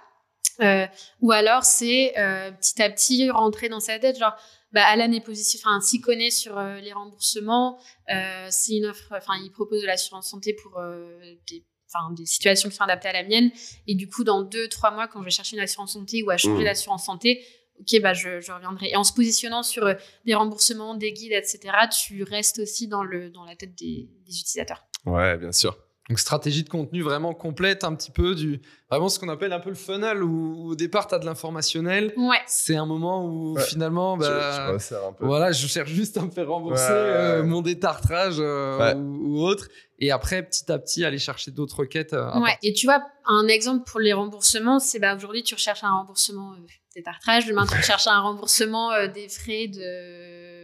Euh, ou alors, c'est euh, petit à petit rentrer dans sa tête, genre, bah, Alan est positif, enfin, s'y connaît sur euh, les remboursements, euh, c'est une offre, enfin, il propose de l'assurance santé pour euh, des, enfin, des situations qui sont adaptées à la mienne. Et du coup, dans deux, trois mois, quand je vais chercher une assurance santé ou à changer Mm. d'assurance santé, ok, bah, je, reviendrai. Et en se positionnant sur euh, des remboursements, des guides, etc., tu restes aussi dans, le, dans la tête des, des utilisateurs. Ouais, bien sûr. Donc stratégie de contenu vraiment complète, un petit peu du vraiment ce qu'on appelle un peu le funnel où, au départ tu as de l'informationnel. Ouais. C'est un moment où Ouais. finalement Je- je bah, resserre un peu. voilà, je cherche juste à me faire rembourser Ouais, euh, mon détartrage euh, Ouais. ou, ou autre et après petit à petit aller chercher d'autres requêtes. euh, Et tu vois, un exemple pour les remboursements, c'est bah, aujourd'hui, tu recherches un remboursement euh, des tartrages, demain, tu recherches un remboursement euh, des frais de.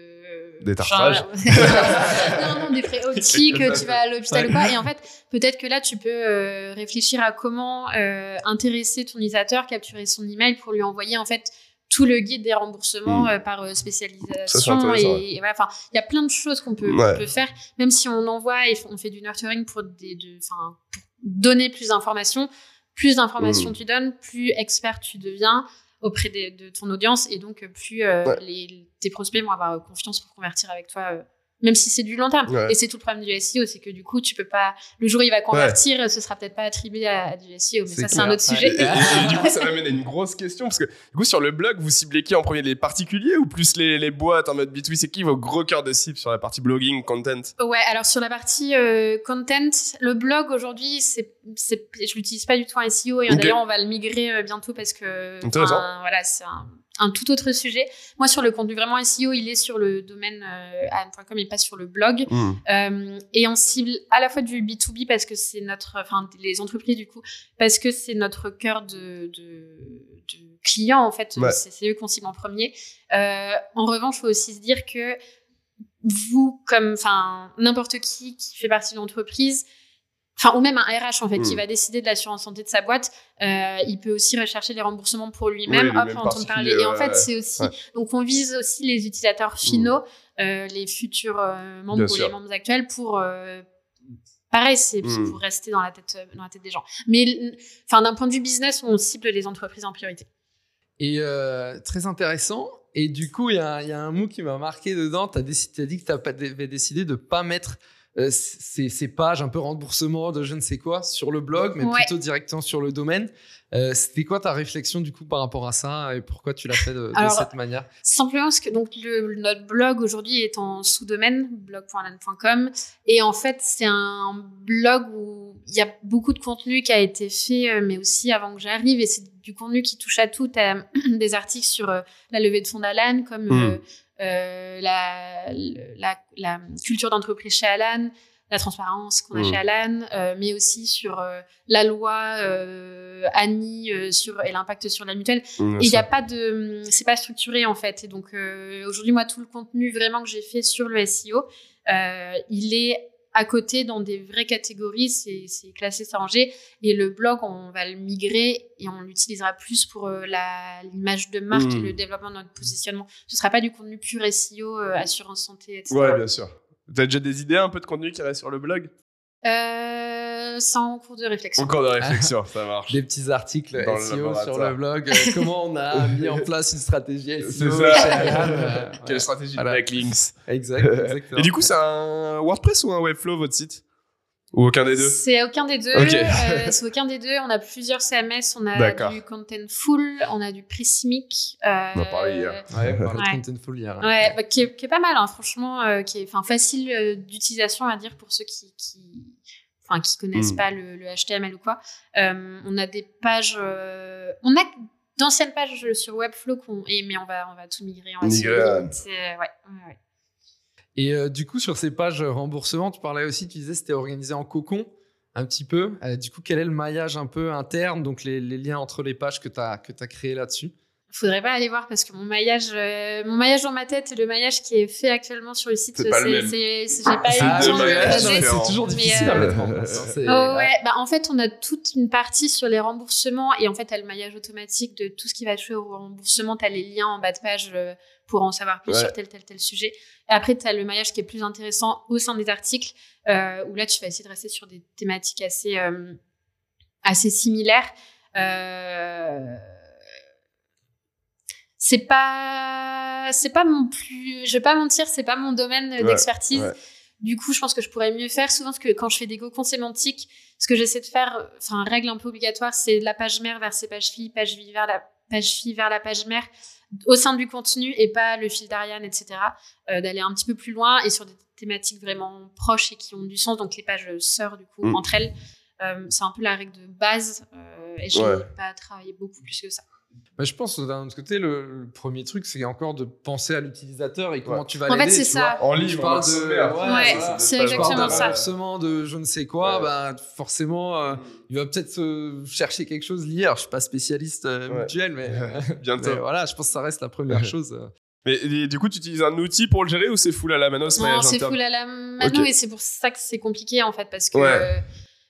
Des tartrages. genre- non, non, des frais optiques, tu vas à l'hôpital ou quoi. Et en fait, peut-être que là, tu peux euh, réfléchir à comment euh, intéresser ton utilisateur, capturer son email pour lui envoyer en fait tout le guide des remboursements Mm. euh, par euh, Ça, spécialisation. et, voilà, enfin, il y a plein de choses qu'on peut, Ouais. qu'on peut faire, même si on envoie et on fait du nurturing pour, des, de, enfin, pour donner plus d'informations. Plus d'informations Mm. tu donnes, plus expert tu deviens auprès de ton audience et donc euh, plus euh, Ouais. les, tes prospects vont avoir euh, confiance pour convertir avec toi même si c'est du long terme. Ouais. et c'est tout le problème du SEO c'est que du coup tu peux pas le jour où il va convertir ce sera peut-être pas attribué à, à du SEO mais ça c'est un autre Ouais. sujet Et, et- et du coup, ça m'amène à une grosse question parce que du coup, sur le blog, vous ciblez qui en premier? Les particuliers ou plus les, les boîtes en mode B2B C'est qui vos gros cœurs de cible sur la partie blogging, content? Ouais, alors sur la partie euh, content, le blog aujourd'hui, c'est, je l'utilise pas du tout en SEO et Ok. d'ailleurs on va le migrer euh, bientôt parce que voilà, c'est un, un tout autre sujet. Moi sur le contenu vraiment SEO, il est sur le domaine euh, anne.com et pas sur le blog. Hmm. Euh, et on cible à la fois du B2B parce que c'est notre, enfin les entreprises du coup, parce que c'est notre cœur de, de, de clients en fait, Ouais. c'est, eux qu'on cible en premier. Euh, en revanche, faut aussi se dire que vous, comme enfin n'importe qui qui fait partie de l'entreprise, enfin ou même un RH en fait qui Mm. va décider de l'assurance santé de sa boîte, euh, il peut aussi rechercher les remboursements pour lui-même, Oui, hop, entendre parler. Et en fait, c'est aussi Ouais. donc on vise aussi les utilisateurs finaux, euh, les futurs euh, membres Bien ou sûr. les membres actuels pour euh, Pareil, c'est c'est Mm. pour rester dans la tête, dans la tête des gens. Mais, enfin, d'un point de vue business, on cible les entreprises en priorité. Et euh, très intéressant. Et du coup, il y, a un- il y a un mot qui m'a marqué dedans. Tu as, dit que tu avais décidé de ne pas mettre euh, ces, ces pages un peu remboursement de je ne sais quoi sur le blog, mais Ouais. plutôt directement sur le domaine. Euh, C'était quoi ta réflexion du coup par rapport à ça et pourquoi tu l'as fait de, cette manière? Simplement parce que donc le, notre blog aujourd'hui est en sous-domaine blog.alan.com et en fait c'est un blog où il y a beaucoup de contenu qui a été fait euh, mais aussi avant que j'arrive et c'est du contenu qui touche à tout. T'as des articles sur euh, la levée de fonds d'Alan comme Mm. euh, euh, la, la, la culture d'entreprise chez Alan, la transparence qu'on a Mm. chez Alan, euh, mais aussi sur euh, la loi euh, Annie euh, sur et l'impact sur la mutuelle. Et il n'y a pas de, c'est pas structuré en fait. Et donc euh, aujourd'hui, moi, tout le contenu vraiment que j'ai fait sur le SEO, euh, il est à côté dans des vraies catégories. C'est, classé, c'est rangé. Et le blog, on va le migrer et on l'utilisera plus pour euh, l'image de marque et le développement de notre positionnement. Ce sera pas du contenu pur SEO, euh, assurance santé, etc. Ouais, bien sûr. T'as déjà des idées un peu de contenu qui reste sur le blog? Euh, en cours de réflexion. Encore de réflexion, ça marche. Des petits articles Dans le SEO laboratoire. sur le blog. euh, comment on a mis en place une stratégie SEO C'est ça. euh, Quelle ouais. stratégie Voilà. de backlinks Exact, exactement. Et du coup, c'est un WordPress ou un Webflow votre site? Ou aucun des deux? C'est aucun des deux. Euh, c'est aucun des deux. On a plusieurs CMS. On a du Contentful, on a du Prismic. Euh, On en parlait hier. Ouais, on parlait Ouais. de Contentful hier. hein. Ouais, bah, qui, est, qui est pas mal, hein, franchement, euh, qui est facile euh, d'utilisation à dire pour ceux qui, qui, enfin, qui connaissent Mm. pas le, le HTML ou quoi. Euh, on a des pages, euh, on a d'anciennes pages sur Webflow qu'on, et, mais on va, on va tout migrer en Migrer, SEO. ouais. Et euh, du coup, sur ces pages remboursement, tu parlais aussi, tu disais que c'était organisé en cocon un petit peu. Euh, du coup, quel est le maillage un peu interne, donc les, les liens entre les pages que tu as, que as créé là-dessus? Faudrait pas aller voir parce que mon maillage, euh, mon maillage dans ma tête et le maillage qui est fait actuellement sur le site, C'est pas le même. c'est, c'est- j'ai pas eu C'est le deux temps de le maillages creuser. différents. C'est toujours Mais, difficile à euh, mettre en place. hein. C'est- Oh ouais, bah en fait on a toute une partie sur les remboursements et en fait t'as le maillage automatique de tout ce qui va toucher au remboursement, t'as les liens en bas de page euh, pour en savoir plus Ouais. sur tel tel tel sujet. Et après t'as le maillage qui est plus intéressant au sein des articles euh, où là tu vas essayer de rester sur des thématiques assez euh, assez similaires. Euh, c'est pas c'est pas mon plus je vais pas mentir c'est pas mon domaine Ouais, d'expertise ouais. du coup je pense que je pourrais mieux faire souvent parce que quand je fais des cocons sémantiques ce que j'essaie de faire enfin règle un peu obligatoire c'est la page mère vers ses pages filles page fille vers la page fille vers la page mère au sein du contenu et pas le fil d'Ariane etc Euh, d'aller un petit peu plus loin et sur des thématiques vraiment proches et qui ont du sens donc les pages sœurs du coup Mm. entre elles Euh, c'est un peu la règle de base euh, et je n'ai Ouais. pas travaillé beaucoup plus que ça Bah, je pense d'un autre côté, le, le premier truc, c'est encore de penser à l'utilisateur et comment Ouais. tu vas En fait, l'aider. c'est ça. vois. En Je livre, parle en de, ouais, c'est Je exactement ça. de je ne sais quoi, Ouais. bah, forcément, euh, il va peut-être euh, chercher quelque chose lié. Alors, je suis pas spécialiste euh, Ouais. mutuel, mais, Bientôt. mais voilà, je pense que ça reste la première chose. euh. Mais et du coup, tu utilises un outil pour le gérer ou c'est full à la mano Non, c'est full à la mano et c'est pour ça que c'est compliqué en fait parce que.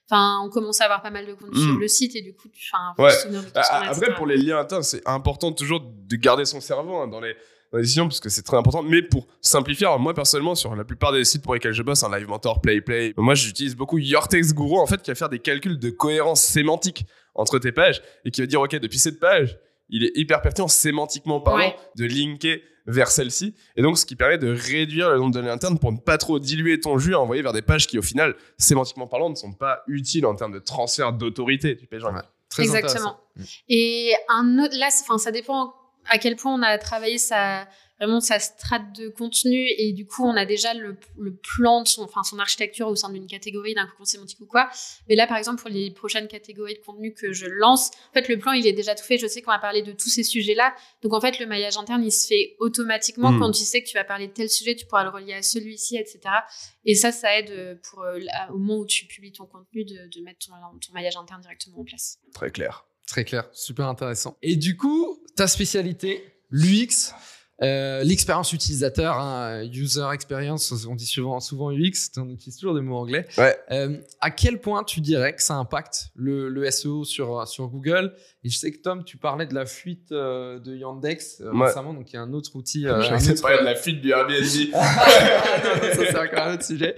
Enfin, on commence à avoir pas mal de contenu sur le site et du coup, enfin, Ouais. Ah, a, Après, pour les liens internes, c'est important toujours de garder son cerveau hein, dans, les, dans les décisions parce que c'est très important. Mais pour simplifier, alors moi personnellement, sur la plupart des sites pour lesquels je bosse, un Live Mentor, Play Play, moi j'utilise beaucoup Your Text Guru en fait qui va faire des calculs de cohérence sémantique entre tes pages et qui va dire ok depuis cette page, il est hyper pertinent sémantiquement parlant Ouais. de linker vers celle-ci et donc ce qui permet de réduire le nombre de liens internes pour ne pas trop diluer ton jus et envoyer vers des pages qui au final sémantiquement parlant ne sont pas utiles en termes de transfert d'autorité du page rank. Ouais. Très Exactement. Et un autre, là, enfin, ça dépend à quel point on a travaillé sa, vraiment sa strate de contenu et du coup, on a déjà le, le plan de son, enfin, son architecture au sein d'une catégorie, d'un concours sémantique ou quoi. Mais là, par exemple, pour les prochaines catégories de contenu que je lance, en fait, le plan, il est déjà tout fait. Je sais qu'on va parler de tous ces sujets-là. Donc, en fait, le maillage interne, il se fait automatiquement Mm. quand tu sais que tu vas parler de tel sujet, tu pourras le relier à celui-ci, etc. Et ça, ça aide euh, pour, euh, là, au moment où tu publies ton contenu de, de mettre ton, ton maillage interne directement en place. Très clair. Très clair, super intéressant. Et du coup, ta spécialité, l'UX, euh, l'expérience utilisateur, hein, user experience, on dit souvent, souvent UX, on utilise toujours des mots anglais. Ouais. Euh, à quel point tu dirais que ça impacte le, le SEO sur, sur Google? Et je sais que Tom, tu parlais de la fuite euh, de Yandex Ouais. récemment, donc il y a un autre outil. Je un autre- parler de la fuite du Airbnb. non, non, ça c'est encore un autre sujet.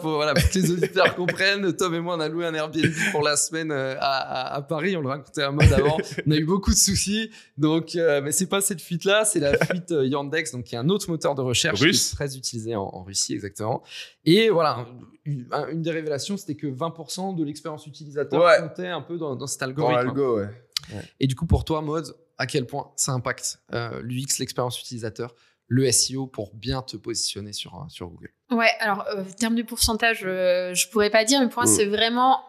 Pour, voilà, pour que les auditeurs comprennent, Tom et moi on a loué un Airbnb pour la semaine à, à, à Paris, on le racontait à mode avant. On a eu beaucoup de soucis, donc mais c'est pas cette fuite là, c'est la fuite euh, Yandex, donc qui est un autre moteur de recherche Russe. qui est très utilisé en, en Russie exactement. Et voilà, une, un- une des révélations c'était que 20% de l'expérience utilisateur Ouais. comptait un peu dans, dans cet Dans algorithme. ouais. Et du coup, pour toi, Mode, à quel point ça impacte euh, l'UX, l'expérience utilisateur, le SEO pour bien te positionner sur, euh, sur Google? Ouais, alors, euh, en termes de pourcentage, euh, je pourrais pas dire, mais pour moi, Mm. c'est vraiment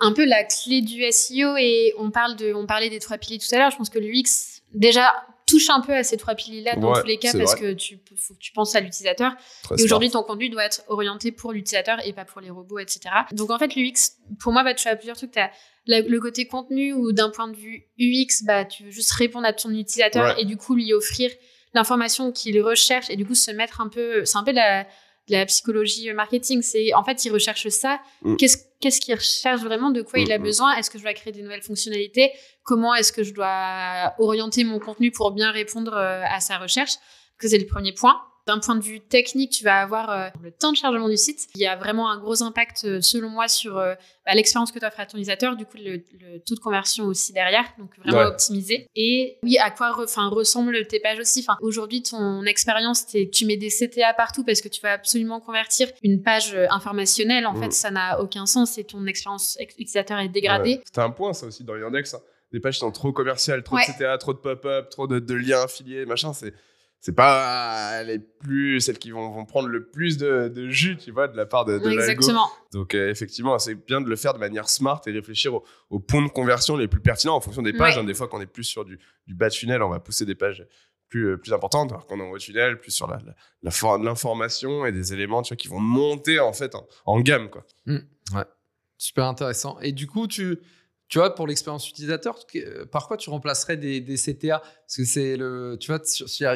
un peu la clé du SEO. Et on, parle de, on parlait des trois piliers tout à l'heure. Je pense que l'UX, déjà, touche un peu à ces trois piliers-là dans Ouais, tous les cas parce vrai. que tu, faut que tu penses à l'utilisateur. Et aujourd'hui, ton contenu doit être orienté pour l'utilisateur et pas pour les robots, etc. Donc en fait, l'UX, pour moi, va toucher à plusieurs trucs. Tu as le côté contenu où d'un point de vue UX, bah, tu veux juste répondre à ton utilisateur Ouais. et du coup lui offrir l'information qu'il recherche et du coup se mettre un peu... C'est un peu la, de la psychologie marketing. C'est En fait, il recherche ça. Mm. Qu'est-ce qu'est-ce qu'il recherche vraiment De quoi Mm, il a mm. besoin? Est-ce que je dois créer des nouvelles fonctionnalités? Comment est-ce que je dois orienter mon contenu pour bien répondre euh, à sa recherche? Que c'est le premier point. D'un point de vue technique, tu vas avoir euh, le temps de chargement du site. Il y a vraiment un gros impact, euh, selon moi, sur euh, bah, l'expérience que tu offres à ton utilisateur, du coup, le, le taux de conversion aussi derrière, donc vraiment Ouais. optimisé. Et oui, à quoi re- ressemblent tes pages aussi. Aujourd'hui, ton expérience, tu mets des CTA partout parce que tu vas absolument convertir une page informationnelle. En Mm. fait, ça n'a aucun sens et ton expérience ex- utilisateur est dégradée. Ouais. C'était un point, ça aussi, dans Yandex. hein. Des pages sont trop commerciales, trop Ouais. de CTA, trop de pop-up, trop de, de liens affiliés, machin. C'est, c'est pas les plus, celles qui vont, vont prendre le plus de, de jus, tu vois, de la part de, de l'algo. Exactement. Donc, euh, effectivement, c'est bien de le faire de manière smart et réfléchir aux, aux points de conversion les plus pertinents en fonction des pages. Ouais. hein. Des fois, quand on est plus sur du, du bas de funnel, on va pousser des pages plus, euh, plus importantes. Alors qu'on est en haut de funnel, plus sur la, la, la for- l'information et des éléments tu vois, qui vont monter en fait en, en gamme. Quoi. Super intéressant. Et du coup, tu, tu vois, pour l'expérience utilisateur, par quoi tu remplacerais des, des CTA Parce que c'est le. Tu vois,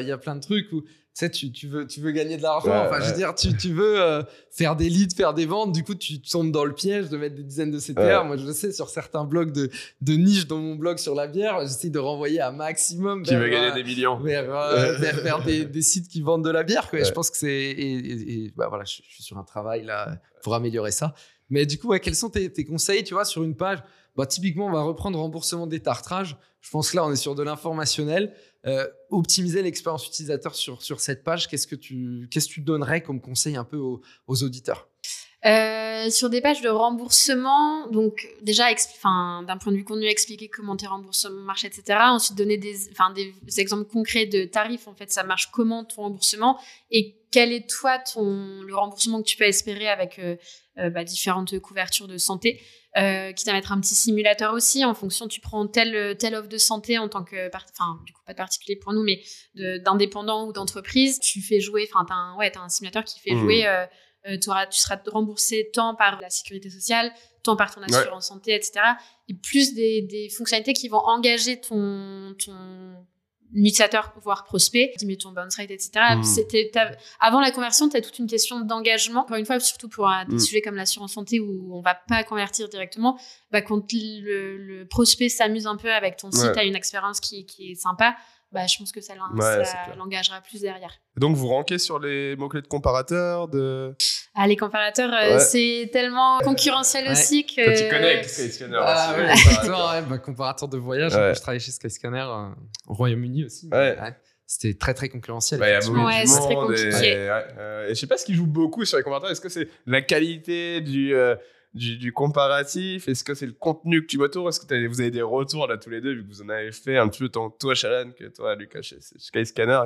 il y, a- plein de trucs où. Tu sais, tu, tu veux, tu veux gagner de l'argent. Ouais, enfin, je veux dire, tu, tu veux euh, faire des leads, faire des ventes. Du coup, tu tombes dans le piège de mettre des dizaines de CTA. Ouais. Moi, je le sais, sur certains blogs de, de niche, dans mon blog sur la bière, j'essaie de renvoyer un maximum Qui vers, veut gagner euh, des millions. vers, euh, vers, vers des, des sites qui vendent de la bière. Quoi. Je pense que c'est. Et, et- et, bah, voilà, je, je suis sur un travail là pour améliorer ça. Mais du coup, quels sont tes, tes conseils, tu vois, sur une page? Bah, Typiquement, on va reprendre remboursement des tartrages. Je pense que là, on est sur de l'informationnel. Euh, optimiser l'expérience utilisateur sur, sur cette page, qu'est-ce que tu qu'est-ce que tu donnerais comme conseil un peu aux, auditeurs? Euh, sur des pages de remboursement, donc déjà, d'un point de vue contenu, expliquer comment tes remboursements marchent, etc. Ensuite, donner des, exemples concrets de tarifs. En fait, ça marche comment ton remboursement? Quel est toi ton le remboursement que tu peux espérer avec euh, euh, bah, différentes couvertures de santé. Euh, quitte à mettre un petit simulateur aussi en fonction tu prends telle telle offre de santé en tant que enfin du coup pas de particulier pour nous mais de- d'indépendant ou d'entreprise tu fais jouer enfin t'as un ouais t'as un simulateur qui fait Mhm. jouer euh, euh, t'auras- tu seras remboursé tant par la sécurité sociale, tant par ton assurance santé, etc. Et plus des, des fonctionnalités qui vont engager ton, ton, utilisateur voire prospect, dis mais ton bounce rate, etc. Mm. C'était avant la conversion, tu as toute une question d'engagement. Encore une fois, surtout pour euh, des Mm. sujets comme l'assurance santé où on va pas convertir directement, bah, quand le, le prospect s'amuse un peu avec ton site, Ouais. a une expérience qui, qui est sympa, bah, je pense que ça Ouais, ça l'engagera plus derrière. Donc, vous rankez sur les mots-clés de comparateur de... Ah, les comparateurs, euh, Ouais. c'est tellement concurrentiel Ouais. aussi que. Toi, tu connais avec Skyscanner Ah comparateur. ouais, bah, comparateur de voyage. Ouais. Je travaillais chez Skyscanner euh, au Royaume-Uni aussi. Ouais. C'était très très concurrentiel. Bah, il y a effectivement. beaucoup Ouais, de c'est très monde et- compliqué. ouais, euh, et je sais pas ce qui joue beaucoup sur les commentaires. Est-ce que c'est la qualité du, euh, du, du comparatif? Est-ce que c'est le contenu que tu vois autour? Est-ce que vous avez des retours là tous les deux vu que vous en avez fait un petit peu tant toi Shalan que toi Lucas chez, chez Skyscanner?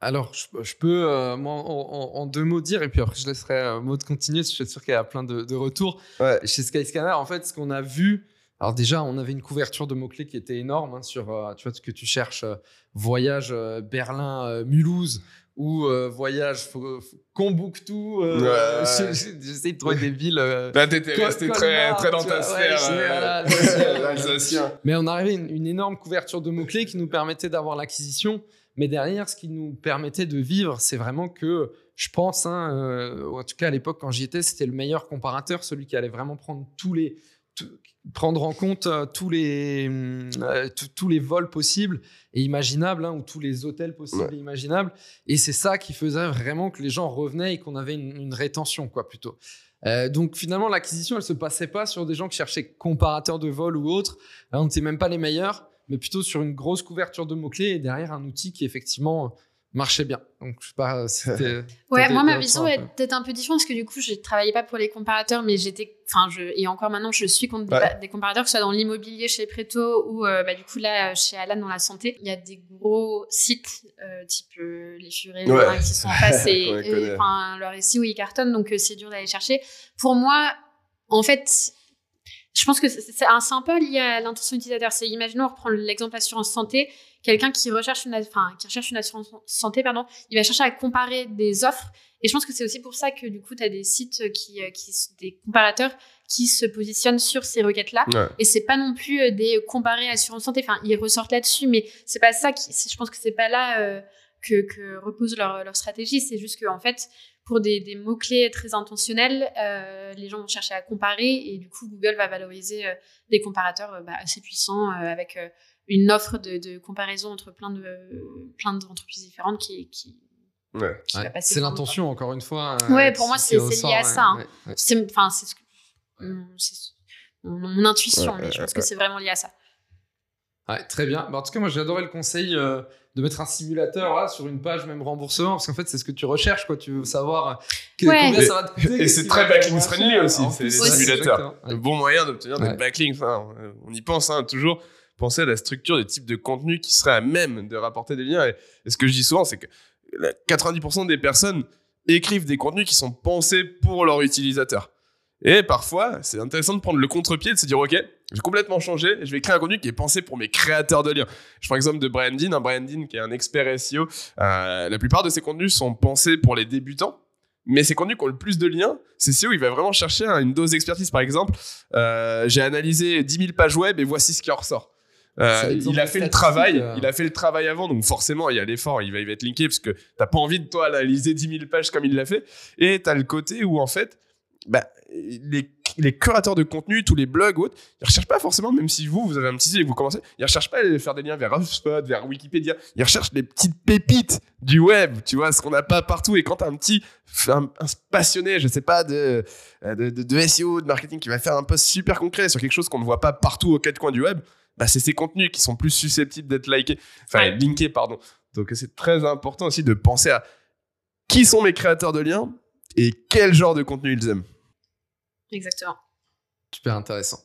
Alors, je, je peux, euh, moi, en, en- en deux mots dire, et puis après, je laisserai euh, Maud continuer, parce que je suis sûr qu'il y a plein de, de retours. Ouais. Chez Skyscanner, en fait, ce qu'on a vu, alors déjà, on avait une couverture de mots-clés qui était énorme hein, sur, euh, tu vois, ce que tu cherches, euh, voyage Berlin-Mulhouse ou euh, voyage Combouctou. euh, Ouais. je- je- J'essaie de trouver des villes. euh, Là t'étais resté très, très dans ta ouais, sphère euh. Mais on arrivait à une, une énorme couverture de mots-clés qui nous permettait d'avoir l'acquisition. Mais derrière, ce qui nous permettait de vivre, c'est vraiment que, je pense, hein, euh, en tout cas à l'époque quand j'y étais, c'était le meilleur comparateur, celui qui allait vraiment prendre tous les, prendre en compte euh, tous les, euh, tous- les vols possibles et imaginables, hein, ou tous les hôtels possibles Ouais. et imaginables. Et c'est ça qui faisait vraiment que les gens revenaient et qu'on avait une, une rétention, quoi, plutôt. Euh, donc finalement, l'acquisition, elle se passait pas sur des gens qui cherchaient comparateurs de vol ou autres. On n'était même pas les meilleurs, mais plutôt sur une grosse couverture de mots-clés et derrière un outil qui effectivement marchait bien. Donc je sais pas si c'était. Ouais, moi, ma vision est peu. peut-être un peu différente parce que du coup, je travaillais pas pour les comparateurs, mais j'étais, enfin, je, et encore maintenant, je suis contre des- Ouais. des, comparateurs, que ce soit dans l'immobilier chez Preto ou, euh, bah, du coup, là, chez Alan dans la santé. Il y a des gros sites, euh, type euh, les Furets, Ouais. qui sont en face et, enfin, leur SEO, ils cartonnent, donc euh, c'est dur d'aller chercher. Pour moi, en fait, je pense que c'est c'est un, c'est un peu lié à l'intention utilisateur. C'est, imaginons, on reprend l'exemple assurance santé. Quelqu'un qui recherche une, enfin, qui recherche une assurance santé, pardon, il va chercher à comparer des offres. Et je pense que c'est aussi pour ça que, du coup, tu as des sites qui, euh, qui, des comparateurs qui se positionnent sur ces requêtes-là. Ouais. Et c'est pas non plus euh, des comparés assurance santé. Enfin, ils ressortent là-dessus, mais c'est pas ça qui, je pense que c'est pas là euh, que, que repose leur, leur stratégie. C'est juste qu'en fait, pour des, des mots-clés très intentionnels, euh, les gens vont chercher à comparer et du coup, Google va valoriser euh, des comparateurs euh, bah, assez puissants euh, avec euh, une offre de, de comparaison entre plein de plein d'entreprises différentes qui, qui, Ouais. C'est l'intention, encore une fois. euh, Ouais, pour moi, c'est- lié à ouais, ça, hein. C'est enfin c'est ce que c'est mon, mon intuition, Ouais, mais je ouais, pense que c'est vraiment lié à ça. Ouais, très bien. Bah, en tout cas, moi, j'ai adoré le conseil euh, de mettre un simulateur là, sur une page, même remboursement, parce qu'en fait, c'est ce que tu recherches, quoi. Tu veux savoir euh, que- Ouais. combien Et- ça va te coûter. et c'est très backlink friendly moins aussi, c'est les ouais, simulateurs. Le bon moyen d'obtenir Ouais. des backlinks, hein, euh, on y pense hein, toujours. Penser à la structure des types de contenus qui seraient à même de rapporter des liens. Et, et ce que je dis souvent, c'est que la- 90% des personnes écrivent des contenus qui sont pensés pour leur utilisateur. Et parfois, c'est intéressant de prendre le contre-pied, de se dire, OK, je vais complètement changer, je vais créer un contenu qui est pensé pour mes créateurs de liens. Je prends l'exemple de Brian Dean, un Brian Dean qui est un expert SEO. Euh, la plupart de ses contenus sont pensés pour les débutants. Mais ces contenus qui ont le plus de liens, c'est SEO, il va vraiment chercher hein, une dose d'expertise. Par exemple, euh, j'ai analysé 10 000 pages web et voici ce qui en ressort. Euh, il a fait le travail, euh. il a fait le travail avant, donc forcément il y a l'effort, il va, il va être linké parce que t'as pas envie de toi analyser 10 000 pages comme il l'a fait. Et t'as le côté où en fait, bah, les, les créateurs de contenu, tous les blogs ou autres, ils recherchent pas forcément, même si vous, vous avez un petit site et que vous commencez, ils recherchent pas à faire des liens vers HubSpot, vers Wikipédia, ils recherchent les petites pépites du web, tu vois, ce qu'on n'a pas partout. Et quand t'as un petit, un, un passionné, je sais pas, de, de, de, de SEO, de marketing, qui va faire un post super concret sur quelque chose qu'on ne voit pas partout aux quatre coins du web, bah, c'est ces contenus qui sont plus susceptibles d'être likés, enfin Ouais. linkés, pardon. Donc c'est très important aussi de penser à qui sont mes créateurs de liens et quel genre de contenu ils aiment. Exactement. Super intéressant.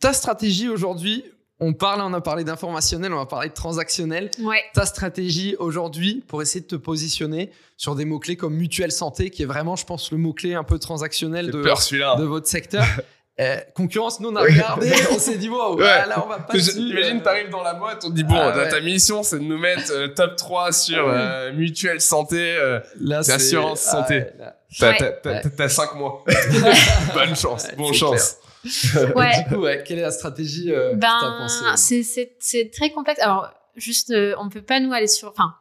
Ta stratégie aujourd'hui, on parle, on a parlé d'informationnel, on va parler de transactionnel. Ouais. Ta stratégie aujourd'hui pour essayer de te positionner sur des mots-clés comme mutuelle santé, qui est vraiment, je pense, le mot-clé un peu transactionnel peur de votre secteur. Euh, concurrence, nous on a regardé, on s'est dit, wow, Ouais. là on va pas Je- dessus. Imagine, euh, t'arrives dans la boîte, on te dit bon, Ah ta- ouais. ta mission c'est de nous mettre euh, top 3 sur Ouais. euh, mutuelle santé. euh, assurance santé. ouais, là. T'as Ouais. t'as- t'as- Ouais. t'as- t'as 5 mois. Bonne chance, Ouais, bon c'est chance. Ouais. Du coup, ouais, quelle est la stratégie euh, que t'as Ben, pensée c'est- c'est c'est très complexe. Alors, juste, euh, on peut pas nous aller sur. Enfin,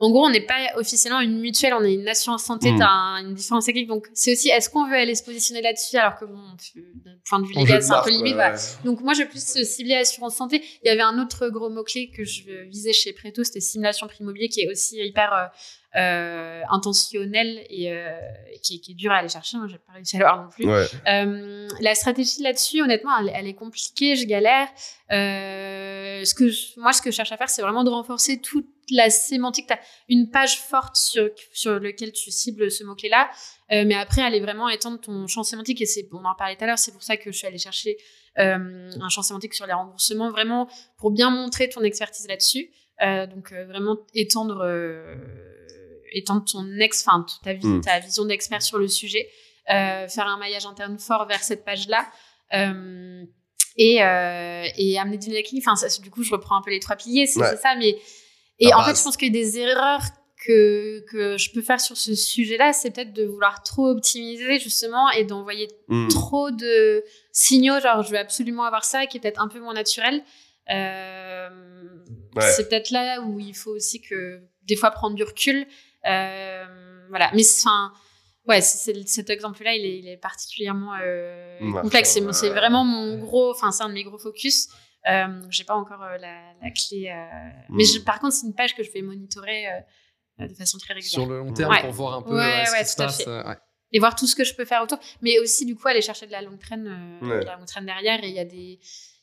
en gros, on n'est pas officiellement une mutuelle, on est une assurance santé, Mm. t'as un- une différence technique. Donc, c'est aussi, est-ce qu'on veut aller se positionner là-dessus alors que, bon, d'un point de vue légal, c'est un peu limite. voilà. Donc, moi, je vais plus cibler assurance santé. Il y avait un autre gros mot-clé que je visais chez Preto, c'était simulation prix immobilier, qui est aussi hyper euh, euh, intentionnel et euh, qui, est- qui est dur à aller chercher. Moi, j'ai pas réussi à l'avoir non plus. Ouais. Euh, la stratégie là-dessus, honnêtement, elle, elle est compliquée, je galère. Euh, ce que je- moi, ce que je cherche à faire, c'est vraiment de renforcer toute la sémantique. Tu as une page forte sur, sur laquelle tu cibles ce mot-clé-là, euh, mais après, aller vraiment étendre ton champ sémantique. Et c'est, on en parlait tout à l'heure, c'est pour ça que je suis allée chercher euh, un champ sémantique sur les remboursements, vraiment pour bien montrer ton expertise là-dessus. Euh, donc, vraiment étendre, étendre ton ex, enfin, ta, vie, Mm. ta vision d'expert sur le sujet faire un maillage interne fort vers cette page-là. Euh, et, euh, et amener du dynamique. Enfin, ça, du coup, je reprends un peu les trois piliers, c'est Ouais. ça. Mais et La en fait, base. je pense qu'il y a des erreurs que que je peux faire sur ce sujet-là, c'est peut-être de vouloir trop optimiser justement et d'envoyer Mm. trop de signaux, genre je veux absolument avoir ça, qui est peut-être un peu moins naturel. Euh, Ouais. C'est peut-être là où il faut aussi que des fois prendre du recul. Euh, voilà, mais enfin, ouais, cet exemple-là, il est, il est particulièrement euh, complexe. C'est ouais. c'est vraiment mon gros, enfin c'est un de mes gros focus. Euh, j'ai pas encore euh, la, la clé, euh, mais je- par contre c'est une page que je vais monitorer euh, de façon très régulière Sur le long terme Ouais. pour voir un peu Ouais, euh, ce ouais, qui se passe. euh, et voir tout ce que je peux faire autour. Mais aussi, du coup, aller chercher de la longue traîne, euh, Ouais. de la longue traîne derrière. Et il y a des,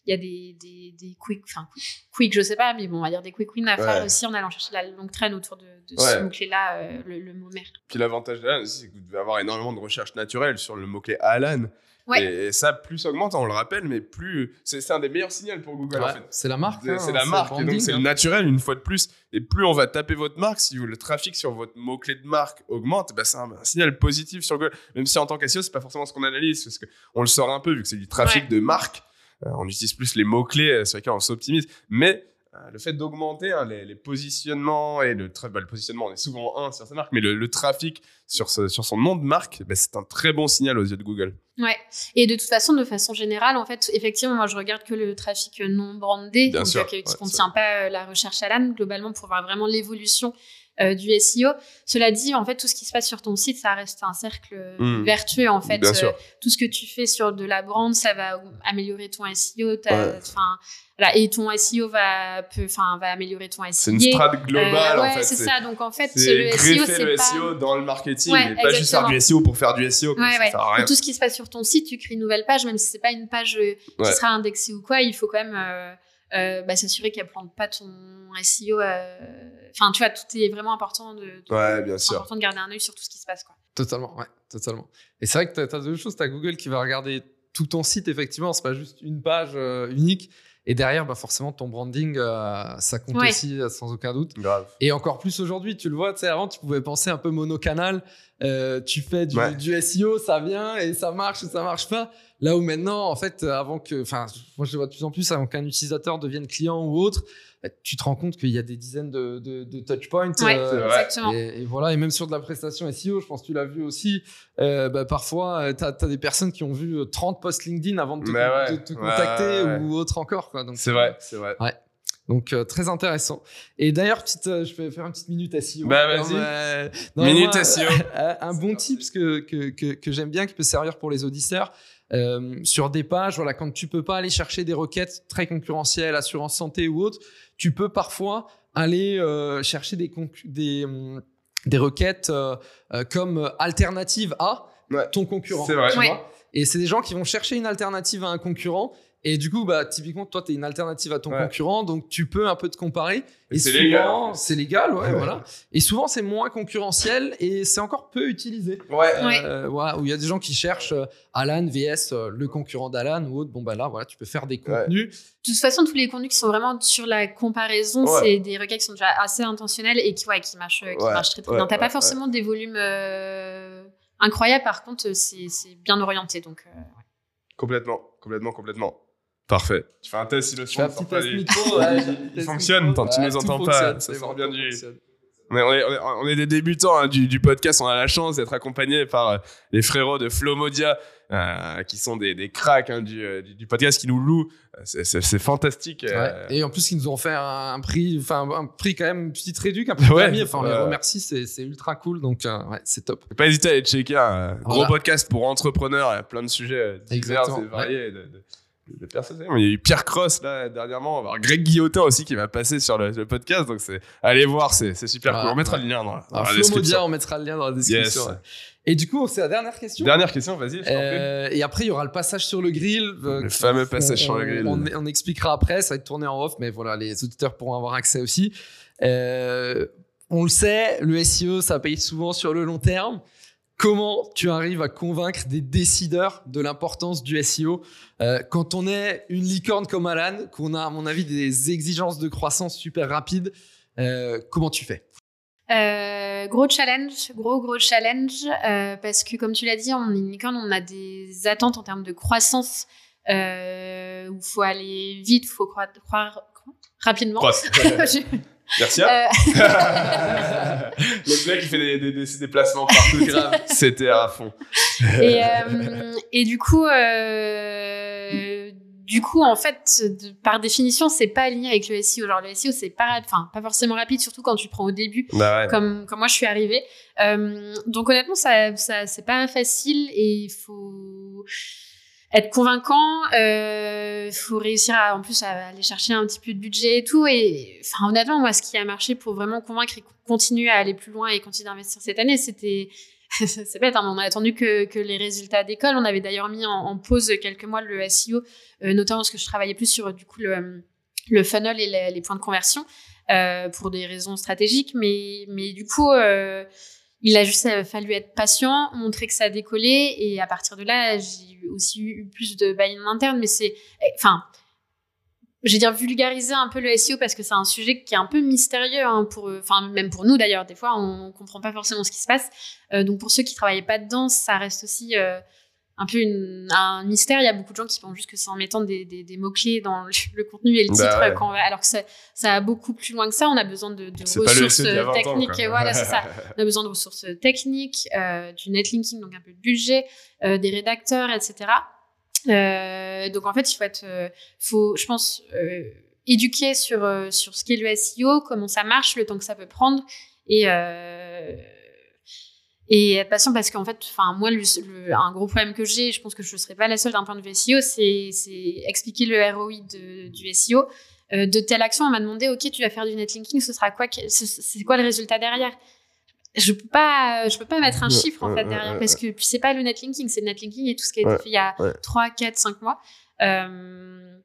il y a des, des, des quick, enfin, quick, je sais pas, mais bon, on va dire des quick wins à faire Ouais. aussi en allant chercher la longue traîne autour de, de Ouais. ce mot-clé-là, euh, le, le mot mère. Puis l'avantage d'Alan aussi, c'est que vous devez avoir énormément de recherches naturelles sur le mot-clé Alan. Ouais. Et ça, plus ça augmente, on le rappelle, mais plus. C'est c'est un des meilleurs signaux pour Google en fait. C'est la marque. C'est hein, la marque, et donc c'est le hein. naturel une fois de plus. Et plus on va taper votre marque, si le trafic sur votre mot-clé de marque augmente, bah, c'est un, un signal positif sur Google. Même si en tant qu'SEO, c'est pas forcément ce qu'on analyse, parce qu'on le sort un peu, vu que c'est du trafic Ouais. de marque. Euh, on utilise plus les mots-clés euh, sur lesquels on s'optimise. Mais euh, le fait d'augmenter hein, les, les positionnements et le, bah, le positionnement, on est souvent un sur sa marque, mais le, le trafic sur, ce- sur son nom de marque, bah, c'est un très bon signal aux yeux de Google. Ouais. Et de toute façon, de façon générale, en fait, effectivement, moi, je regarde que le trafic non brandé, Bien donc, sûr, qui ne ouais, contient pas la recherche à l'âne, globalement, pour voir vraiment l'évolution euh, du SEO. Cela dit, en fait, tout ce qui se passe sur ton site, ça reste un cercle euh, Mm. vertueux, en fait. Bien Euh, sûr. tout ce que tu fais sur de la brand, ça va améliorer ton SEO. Ouais. Voilà, et ton SEO va, peut, va améliorer ton SEO. C'est une strate globale, Euh, ouais, en fait. c'est ça. Donc, en fait, le SEO, c'est le pas... SEO dans le marketing, Ouais, mais pas juste faire du SEO pour faire du SEO. quoi, Ouais, ça ouais. sert à rien. Et tout ce qui se passe sur ton site, tu crées une nouvelle page, même si c'est pas une page qui sera indexée ou quoi, il faut quand même euh, bah, s'assurer qu'elle plante pas ton SEO. euh, Enfin, tu vois, tout est vraiment important de, de- Ouais, bien sûr. important de garder un œil sur tout ce qui se passe. Quoi. Totalement, ouais, totalement. Et c'est vrai que tu as, deux choses. Tu as Google qui va regarder tout ton site, effectivement, c'est pas juste une page euh, unique. Et derrière, bah forcément, ton branding, euh, ça compte Ouais. aussi, sans aucun doute. Grave. Et encore plus aujourd'hui, tu le vois, tu sais, avant, tu pouvais penser un peu monocanal. Euh, tu fais du, Ouais. du SEO, ça vient et ça marche ou ça marche pas. Là où maintenant, en fait, euh, avant que, enfin, moi je le vois de plus en plus, avant qu'un utilisateur devienne client ou autre, bah, tu te rends compte qu'il y a des dizaines de, de, de touchpoints. Ouais, euh, exactement. et, et voilà, et même sur de la prestation SEO, je pense que tu l'as vu aussi, euh, bah, parfois, tu as, des personnes qui ont vu euh, 30 posts LinkedIn avant de te, Mais ouais, de te ouais, contacter ouais. ou autre encore. Quoi. Donc, C'est vrai, c'est vrai. Donc euh, très intéressant. Et d'ailleurs, petite, euh, je vais faire une petite minute SEO. Bah, vas-y. euh, Minute moi, SEO. un bon tips que, que, que, que j'aime bien, qui peut servir pour les auditeurs. euh, sur des pages, voilà, quand tu peux pas aller chercher des requêtes très concurrentielles, assurance santé ou autre, tu peux parfois aller euh, chercher des, concu- des, des requêtes euh, euh, comme alternative à Ouais. ton concurrent. C'est vrai. tu Ouais. vois. Et c'est des gens qui vont chercher une alternative à un concurrent. Et du coup, bah, typiquement, toi, tu es une alternative à ton Ouais. concurrent, donc tu peux un peu te comparer. Et Et, c'est souvent, légal, c'est légal, ouais, Ouais. voilà. Et souvent, c'est moins concurrentiel et c'est encore peu utilisé. Ouais. Ouais. Euh, voilà, où il y a des gens qui cherchent euh, Alan vs euh, le concurrent d'Alan ou autre. Bon, bah là, voilà, tu peux faire des Ouais. contenus. De toute façon, tous les contenus qui sont vraiment sur la comparaison, Ouais. c'est des requêtes qui sont déjà assez intentionnels et qui, ouais, qui, marchent, qui Ouais, marchent très très ouais, bien. T'as pas ouais, forcément des volumes euh, incroyables, par contre, c'est bien orienté. Donc, euh, Complètement, complètement, complètement. Parfait. Tu fais un test si le son petit petit Il fonctionne, tu Ouais, nous entends pas, ça sort bien du-. On est, on est- on des débutants hein, du, du podcast. On a la chance d'être accompagnés par euh, les frérots de Flomodia, euh, qui sont des, des cracks hein, du, euh, du, du podcast, qui nous louent. Euh, C'est- C'est c'est fantastique. euh, Ouais. Et en plus, ils nous ont fait un, un prix, enfin un prix quand même petite réduc, un peu Ouais. permis. Enfin, on les remercie, c'est c'est ultra cool. Donc, euh, ouais, c'est top. Pas hésiter à aller checker un gros Voilà. podcast pour entrepreneurs. Il y a plein de sujets divers Exactement, et variés. De, de- de personnes. Il y a eu Pierre Cross là dernièrement, Greg Guillotin aussi qui va passer sur le, le podcast. Donc c'est allez voir, c'est super Voilà, cool. On mettra ouais. le lien dans, la- dans description. Modia, on mettra le lien dans la description. Yes. ouais. Et du coup, c'est la dernière question. Dernière question, vas-y. Euh, et après, il y aura le passage sur le grill. euh, Le fameux passage on- sur le grill. On, on expliquera après, ça va être tourné en off, mais voilà, les auditeurs pourront avoir accès aussi. Euh, on le sait, le SEO, ça paye souvent sur le long terme. Comment tu arrives à convaincre des décideurs de l'importance du SEO Euh, quand on est une licorne comme Alan, qu'on a à mon avis des exigences de croissance super rapides euh, Comment tu fais? Euh, gros challenge, gros gros challenge, euh, parce que comme tu l'as dit, on est une licorne, on a des attentes en termes de croissance euh, où faut aller vite, faut croire, rapidement. Hein. euh, Le mec qui fait des, des, des- des placements partout. C'était à fond. et, euh, et du coup, euh, du coup, en fait, de- par définition, c'est pas aligné avec le SEO. Genre le SEO, c'est pas, enfin, pas forcément rapide, surtout quand tu prends au début. Bah ouais. comme, comme moi je suis arrivée. Euh, donc honnêtement, ça, ça c'est pas facile et il faut être convaincant. Il faut réussir à, en plus à aller chercher un petit peu de budget et tout. Et enfin honnêtement, moi, ce qui a marché pour vraiment convaincre et continuer à aller plus loin et continuer d'investir cette année, c'était c'est bête, on a attendu que, que les résultats d'école. On avait d'ailleurs mis en, pause quelques mois le SEO, euh, notamment parce que je travaillais plus sur du coup le, funnel et les, les points de conversion euh, pour des raisons stratégiques. Mais, mais du coup, euh, il a juste euh, fallu être patient, montrer que ça a décollé. Et à partir de là, j'ai aussi eu plus de buy-in interne. Mais c'est. eh, Enfin. Je vais dire vulgariser un peu le SEO parce que c'est un sujet qui est un peu mystérieux hein, pour, enfin même pour nous d'ailleurs. Des fois, on comprend pas forcément ce qui se passe. Euh, donc pour ceux qui travaillaient pas dedans, ça reste aussi euh, un peu une, un mystère. Il y a beaucoup de gens qui pensent juste que c'est en mettant des, des, des mots-clés dans le, le contenu et le Bah titre, ouais. va- alors que ça, ça va beaucoup plus loin que ça. On a besoin de, de ressources SEO d'il y a 20 ans, techniques. quoi. voilà, c'est ça. On a besoin de ressources techniques, euh, du netlinking, donc un peu de budget, euh, des rédacteurs, etc. Euh, donc en fait, il faut être, faut, je pense, éduquer sur sur ce qu'est le SEO, comment ça marche, le temps que ça peut prendre, et euh, et être patient parce qu'en fait, enfin moi, le, le- un gros problème que j'ai, je pense que je ne serai pas la seule d'un point de vue SEO, c'est c'est expliquer le ROI de, du SEO. Euh, de telle action, on m'a demandé, ok, tu vas faire du netlinking, ce sera quoi C'est quoi le résultat derrière? Je peux pas je peux pas mettre un chiffre en fait derrière parce que c'est pas le netlinking c'est le netlinking et tout ce qui a été Ouais, fait il y a ouais. 3 4 5 mois euh,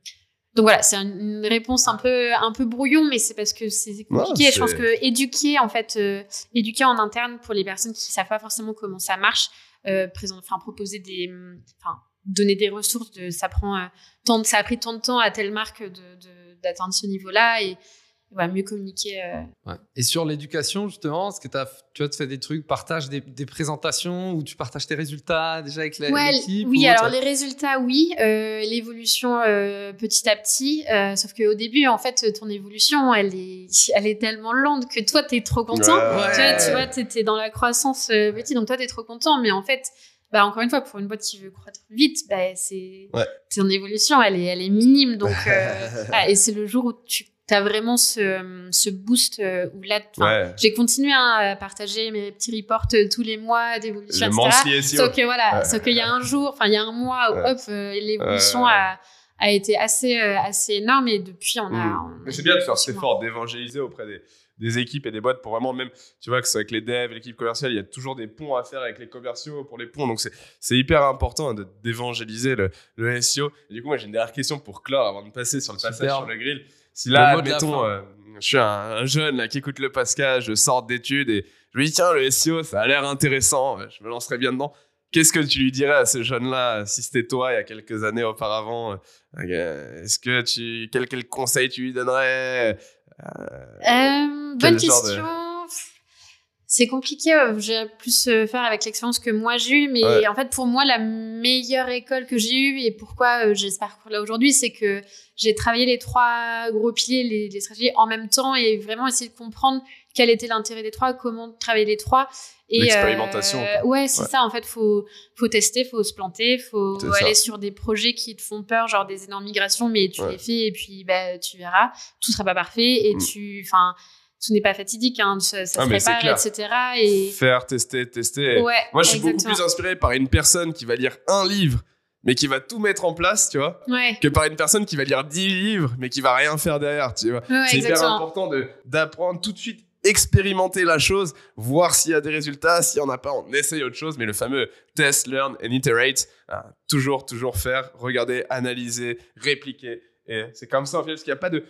donc voilà c'est une réponse un peu un peu brouillon mais c'est parce que c'est compliqué. Ouais, je pense que éduquer en fait euh, éduquer en interne pour les personnes qui savent pas forcément comment ça marche euh, enfin proposer des enfin donner des ressources de ça prend euh, tant de, ça a pris tant de temps à telle marque de de- d'atteindre ce niveau là et voilà, mieux communiquer euh, Ouais. Et sur l'éducation, justement, est-ce que t'as- tu as fait des trucs, partage des, des présentations où tu partages tes résultats déjà avec la- Ouais, l'équipe oui, ou alors les résultats, oui. Euh, L'évolution euh, petit à petit. Euh, sauf qu'au début, en fait, ton évolution, elle est, elle est tellement lente que toi, t'es trop content. Ouais. Tu vois, tu vois, t'étais dans la croissance euh, petit, donc toi, t'es trop content. Mais en fait, bah, encore une fois, pour une boîte qui veut croître vite, bah, c'est Ouais. ton évolution, elle est, elle est minime. Donc, euh, ah, et c'est le jour où tu as vraiment ce, ce boost euh, où là, Ouais. j'ai continué à partager mes petits reports euh, tous les mois d'évolution, Le etc. Sauf que voilà, Ouais. sauf qu'il y a un jour, enfin il y a un mois où Ouais. hop, euh, l'évolution Ouais. a, a été assez euh, assez énorme et depuis on a. Mm. Mais c'est bien de faire cet effort d'évangéliser auprès des, des équipes et des boîtes pour vraiment même, tu vois, que ce soit avec les devs, l'équipe commerciale, il y a toujours des ponts à faire avec les commerciaux pour les ponts. Donc c'est, c'est hyper important hein, de, d'évangéliser le, le SEO. Et du coup, moi j'ai une dernière question pour clore avant de passer sur le passage sur le grill. Si là, admettons, euh, je suis un, un jeune là, qui écoute le podcast, je sors d'études et je lui dis tiens, le SEO, ça a l'air intéressant, je me lancerai bien dedans. Qu'est-ce que tu lui dirais à ce jeune-là si c'était toi il y a quelques années auparavant euh, Est-ce que tu quel, quel conseil tu lui donnerais Euh, bonne de- question. C'est compliqué, euh, j'ai plus euh, faire avec l'expérience que moi j'ai eue, mais Ouais. en fait pour moi la meilleure école que j'ai eue et pourquoi euh, j'ai ce là aujourd'hui, c'est que j'ai travaillé les trois gros piliers, les, les stratégies en même temps et vraiment essayer de comprendre quel était l'intérêt des trois, comment travailler les trois. L'expérimentation, euh, ouais, c'est Ouais. ça. En fait, faut faut tester, faut se planter, faut ça. aller sur des projets qui te font peur, genre des énormes migrations, mais tu Ouais. les fais et puis bah tu verras, tout sera pas parfait et Mm. tu, enfin, tout n'est pas fatidique, hein, ça, ça Ah, se mais c'est répare, clair. etc. Et Faire, tester, tester. ouais, Moi, je suis beaucoup plus inspiré par une personne qui va lire un livre, mais qui va tout mettre en place, tu vois, Ouais, que par une personne qui va lire 10 livres, mais qui va rien faire derrière, tu vois. ouais, c'est hyper important d'apprendre tout de suite, expérimenter la chose, voir s'il y a des résultats, s'il y en a pas, on essaye autre chose, mais le fameux test, learn and iterate, hein, toujours, toujours faire, regarder, analyser, répliquer, et c'est comme ça en fait, parce qu'il n'y a pas de,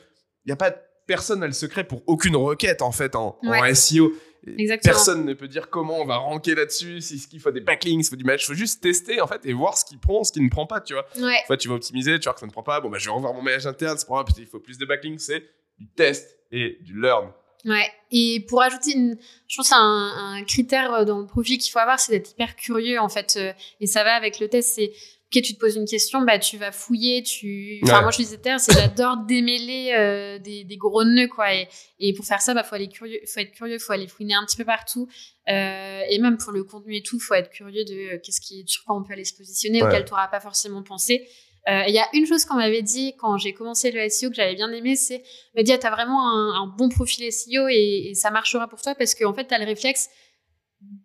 il y a pas de personne n'a le secret pour aucune requête en fait en, en. SEO. Exactement. Personne ne peut dire comment on va ranker là-dessus, si ce qu'il faut des backlinks, il faut du match, il faut juste tester en fait et voir ce qui prend, ce qui ne prend pas, tu vois. Ouais, fois, tu vas optimiser, tu vois que ça ne prend pas. Bon, bah, je vais revoir mon maillage interne, c'est pas il faut plus de backlinks. C'est du test et du learn. ouais. Et pour ajouter une, je pense un, un critère euh, dans le profil qu'il faut avoir, c'est d'être hyper curieux en fait. euh, Et ça va avec le test. C'est ok, tu te poses une question, bah tu vas fouiller. Tu, enfin Ouais. moi je suis terre, c'est j'adore démêler euh, des, des gros nœuds quoi. Et, et pour faire ça, bah faut aller curieux, faut être curieux, faut aller fouiner un petit peu partout. Euh, et même pour le contenu et tout, faut être curieux de euh, qu'est-ce qui, sur quoi on peut aller se positionner, Ouais. auquel tu n'auras pas forcément pensé. Il y a une chose qu'on m'avait dit quand j'ai commencé le SEO que j'avais bien aimé, c'est me dire t'as vraiment un, un bon profil SEO et, et ça marchera pour toi parce qu'en fait t'as le réflexe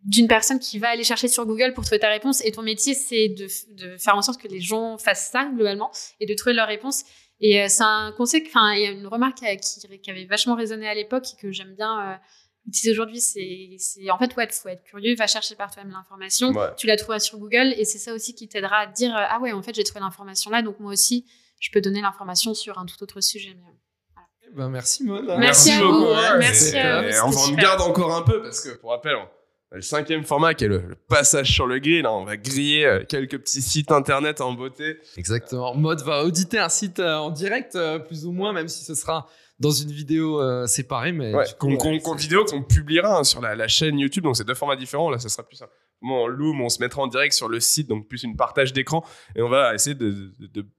d'une personne qui va aller chercher sur Google pour trouver ta réponse. Et ton métier c'est de, de faire en sorte que les gens fassent ça globalement et de trouver leur réponse. Et euh, c'est un conseil enfin il y a une remarque euh, qui, qui avait vachement résonné à l'époque et que j'aime bien euh, utiliser aujourd'hui. C'est c'est en fait ouais faut être curieux va chercher par toi-même l'information. Ouais. tu la trouveras sur Google et c'est ça aussi qui t'aidera à te dire euh, ah ouais en fait j'ai trouvé l'information là donc moi aussi je peux donner l'information sur un tout autre sujet mais, euh, Ben, merci Maud. Merci à vous, ouais. merci à euh, vous, on en garde encore un peu parce que, pour rappel, on le cinquième format qui est le, le passage sur le grill. hein. On va griller euh, quelques petits sites internet en beauté. Exactement. Maud va auditer un site euh, en direct, euh, plus ou moins, même si ce sera dans une vidéo euh, séparée. Mais Ouais, qu'on, vidéo qu'on publiera hein, sur la, la chaîne YouTube. Donc, c'est deux formats différents. Là, ça sera plus un en loom. On se mettra en direct sur le site, donc plus une partage d'écran. Et on va essayer de,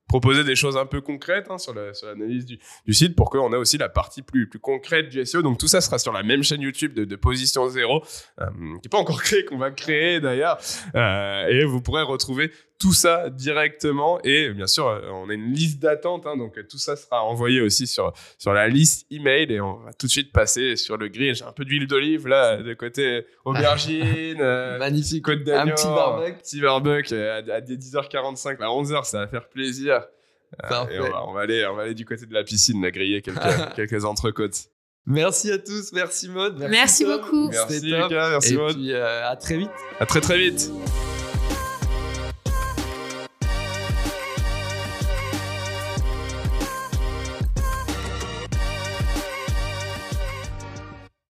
proposer des choses un peu concrètes hein, sur, la- sur l'analyse du, site pour qu'on ait aussi la partie plus, concrète du SEO. Donc, tout ça sera sur la même chaîne YouTube de, de Position Zéro, euh, qui n'est pas encore créée, qu'on va créer d'ailleurs. Euh, et vous pourrez retrouver tout ça directement. Et bien sûr, euh, on a une liste d'attente. hein, donc, tout ça sera envoyé aussi sur, sur la liste email et on va tout de suite passer sur le grill. J'ai un peu d'huile d'olive là, de côté aubergine, euh, Magnifique. côte d'agneau, Un petit barbecue. petit barbecue euh, à, à 10h45, à 11h, ça va faire plaisir. Euh, et on va, on va aller, on va aller du côté de la piscine, là, griller quelques, quelques entrecôtes. Merci à tous. Merci Maud. Merci beaucoup. C'était Merci top. Lucas, merci Et Maud. puis euh, à très vite. À très très vite.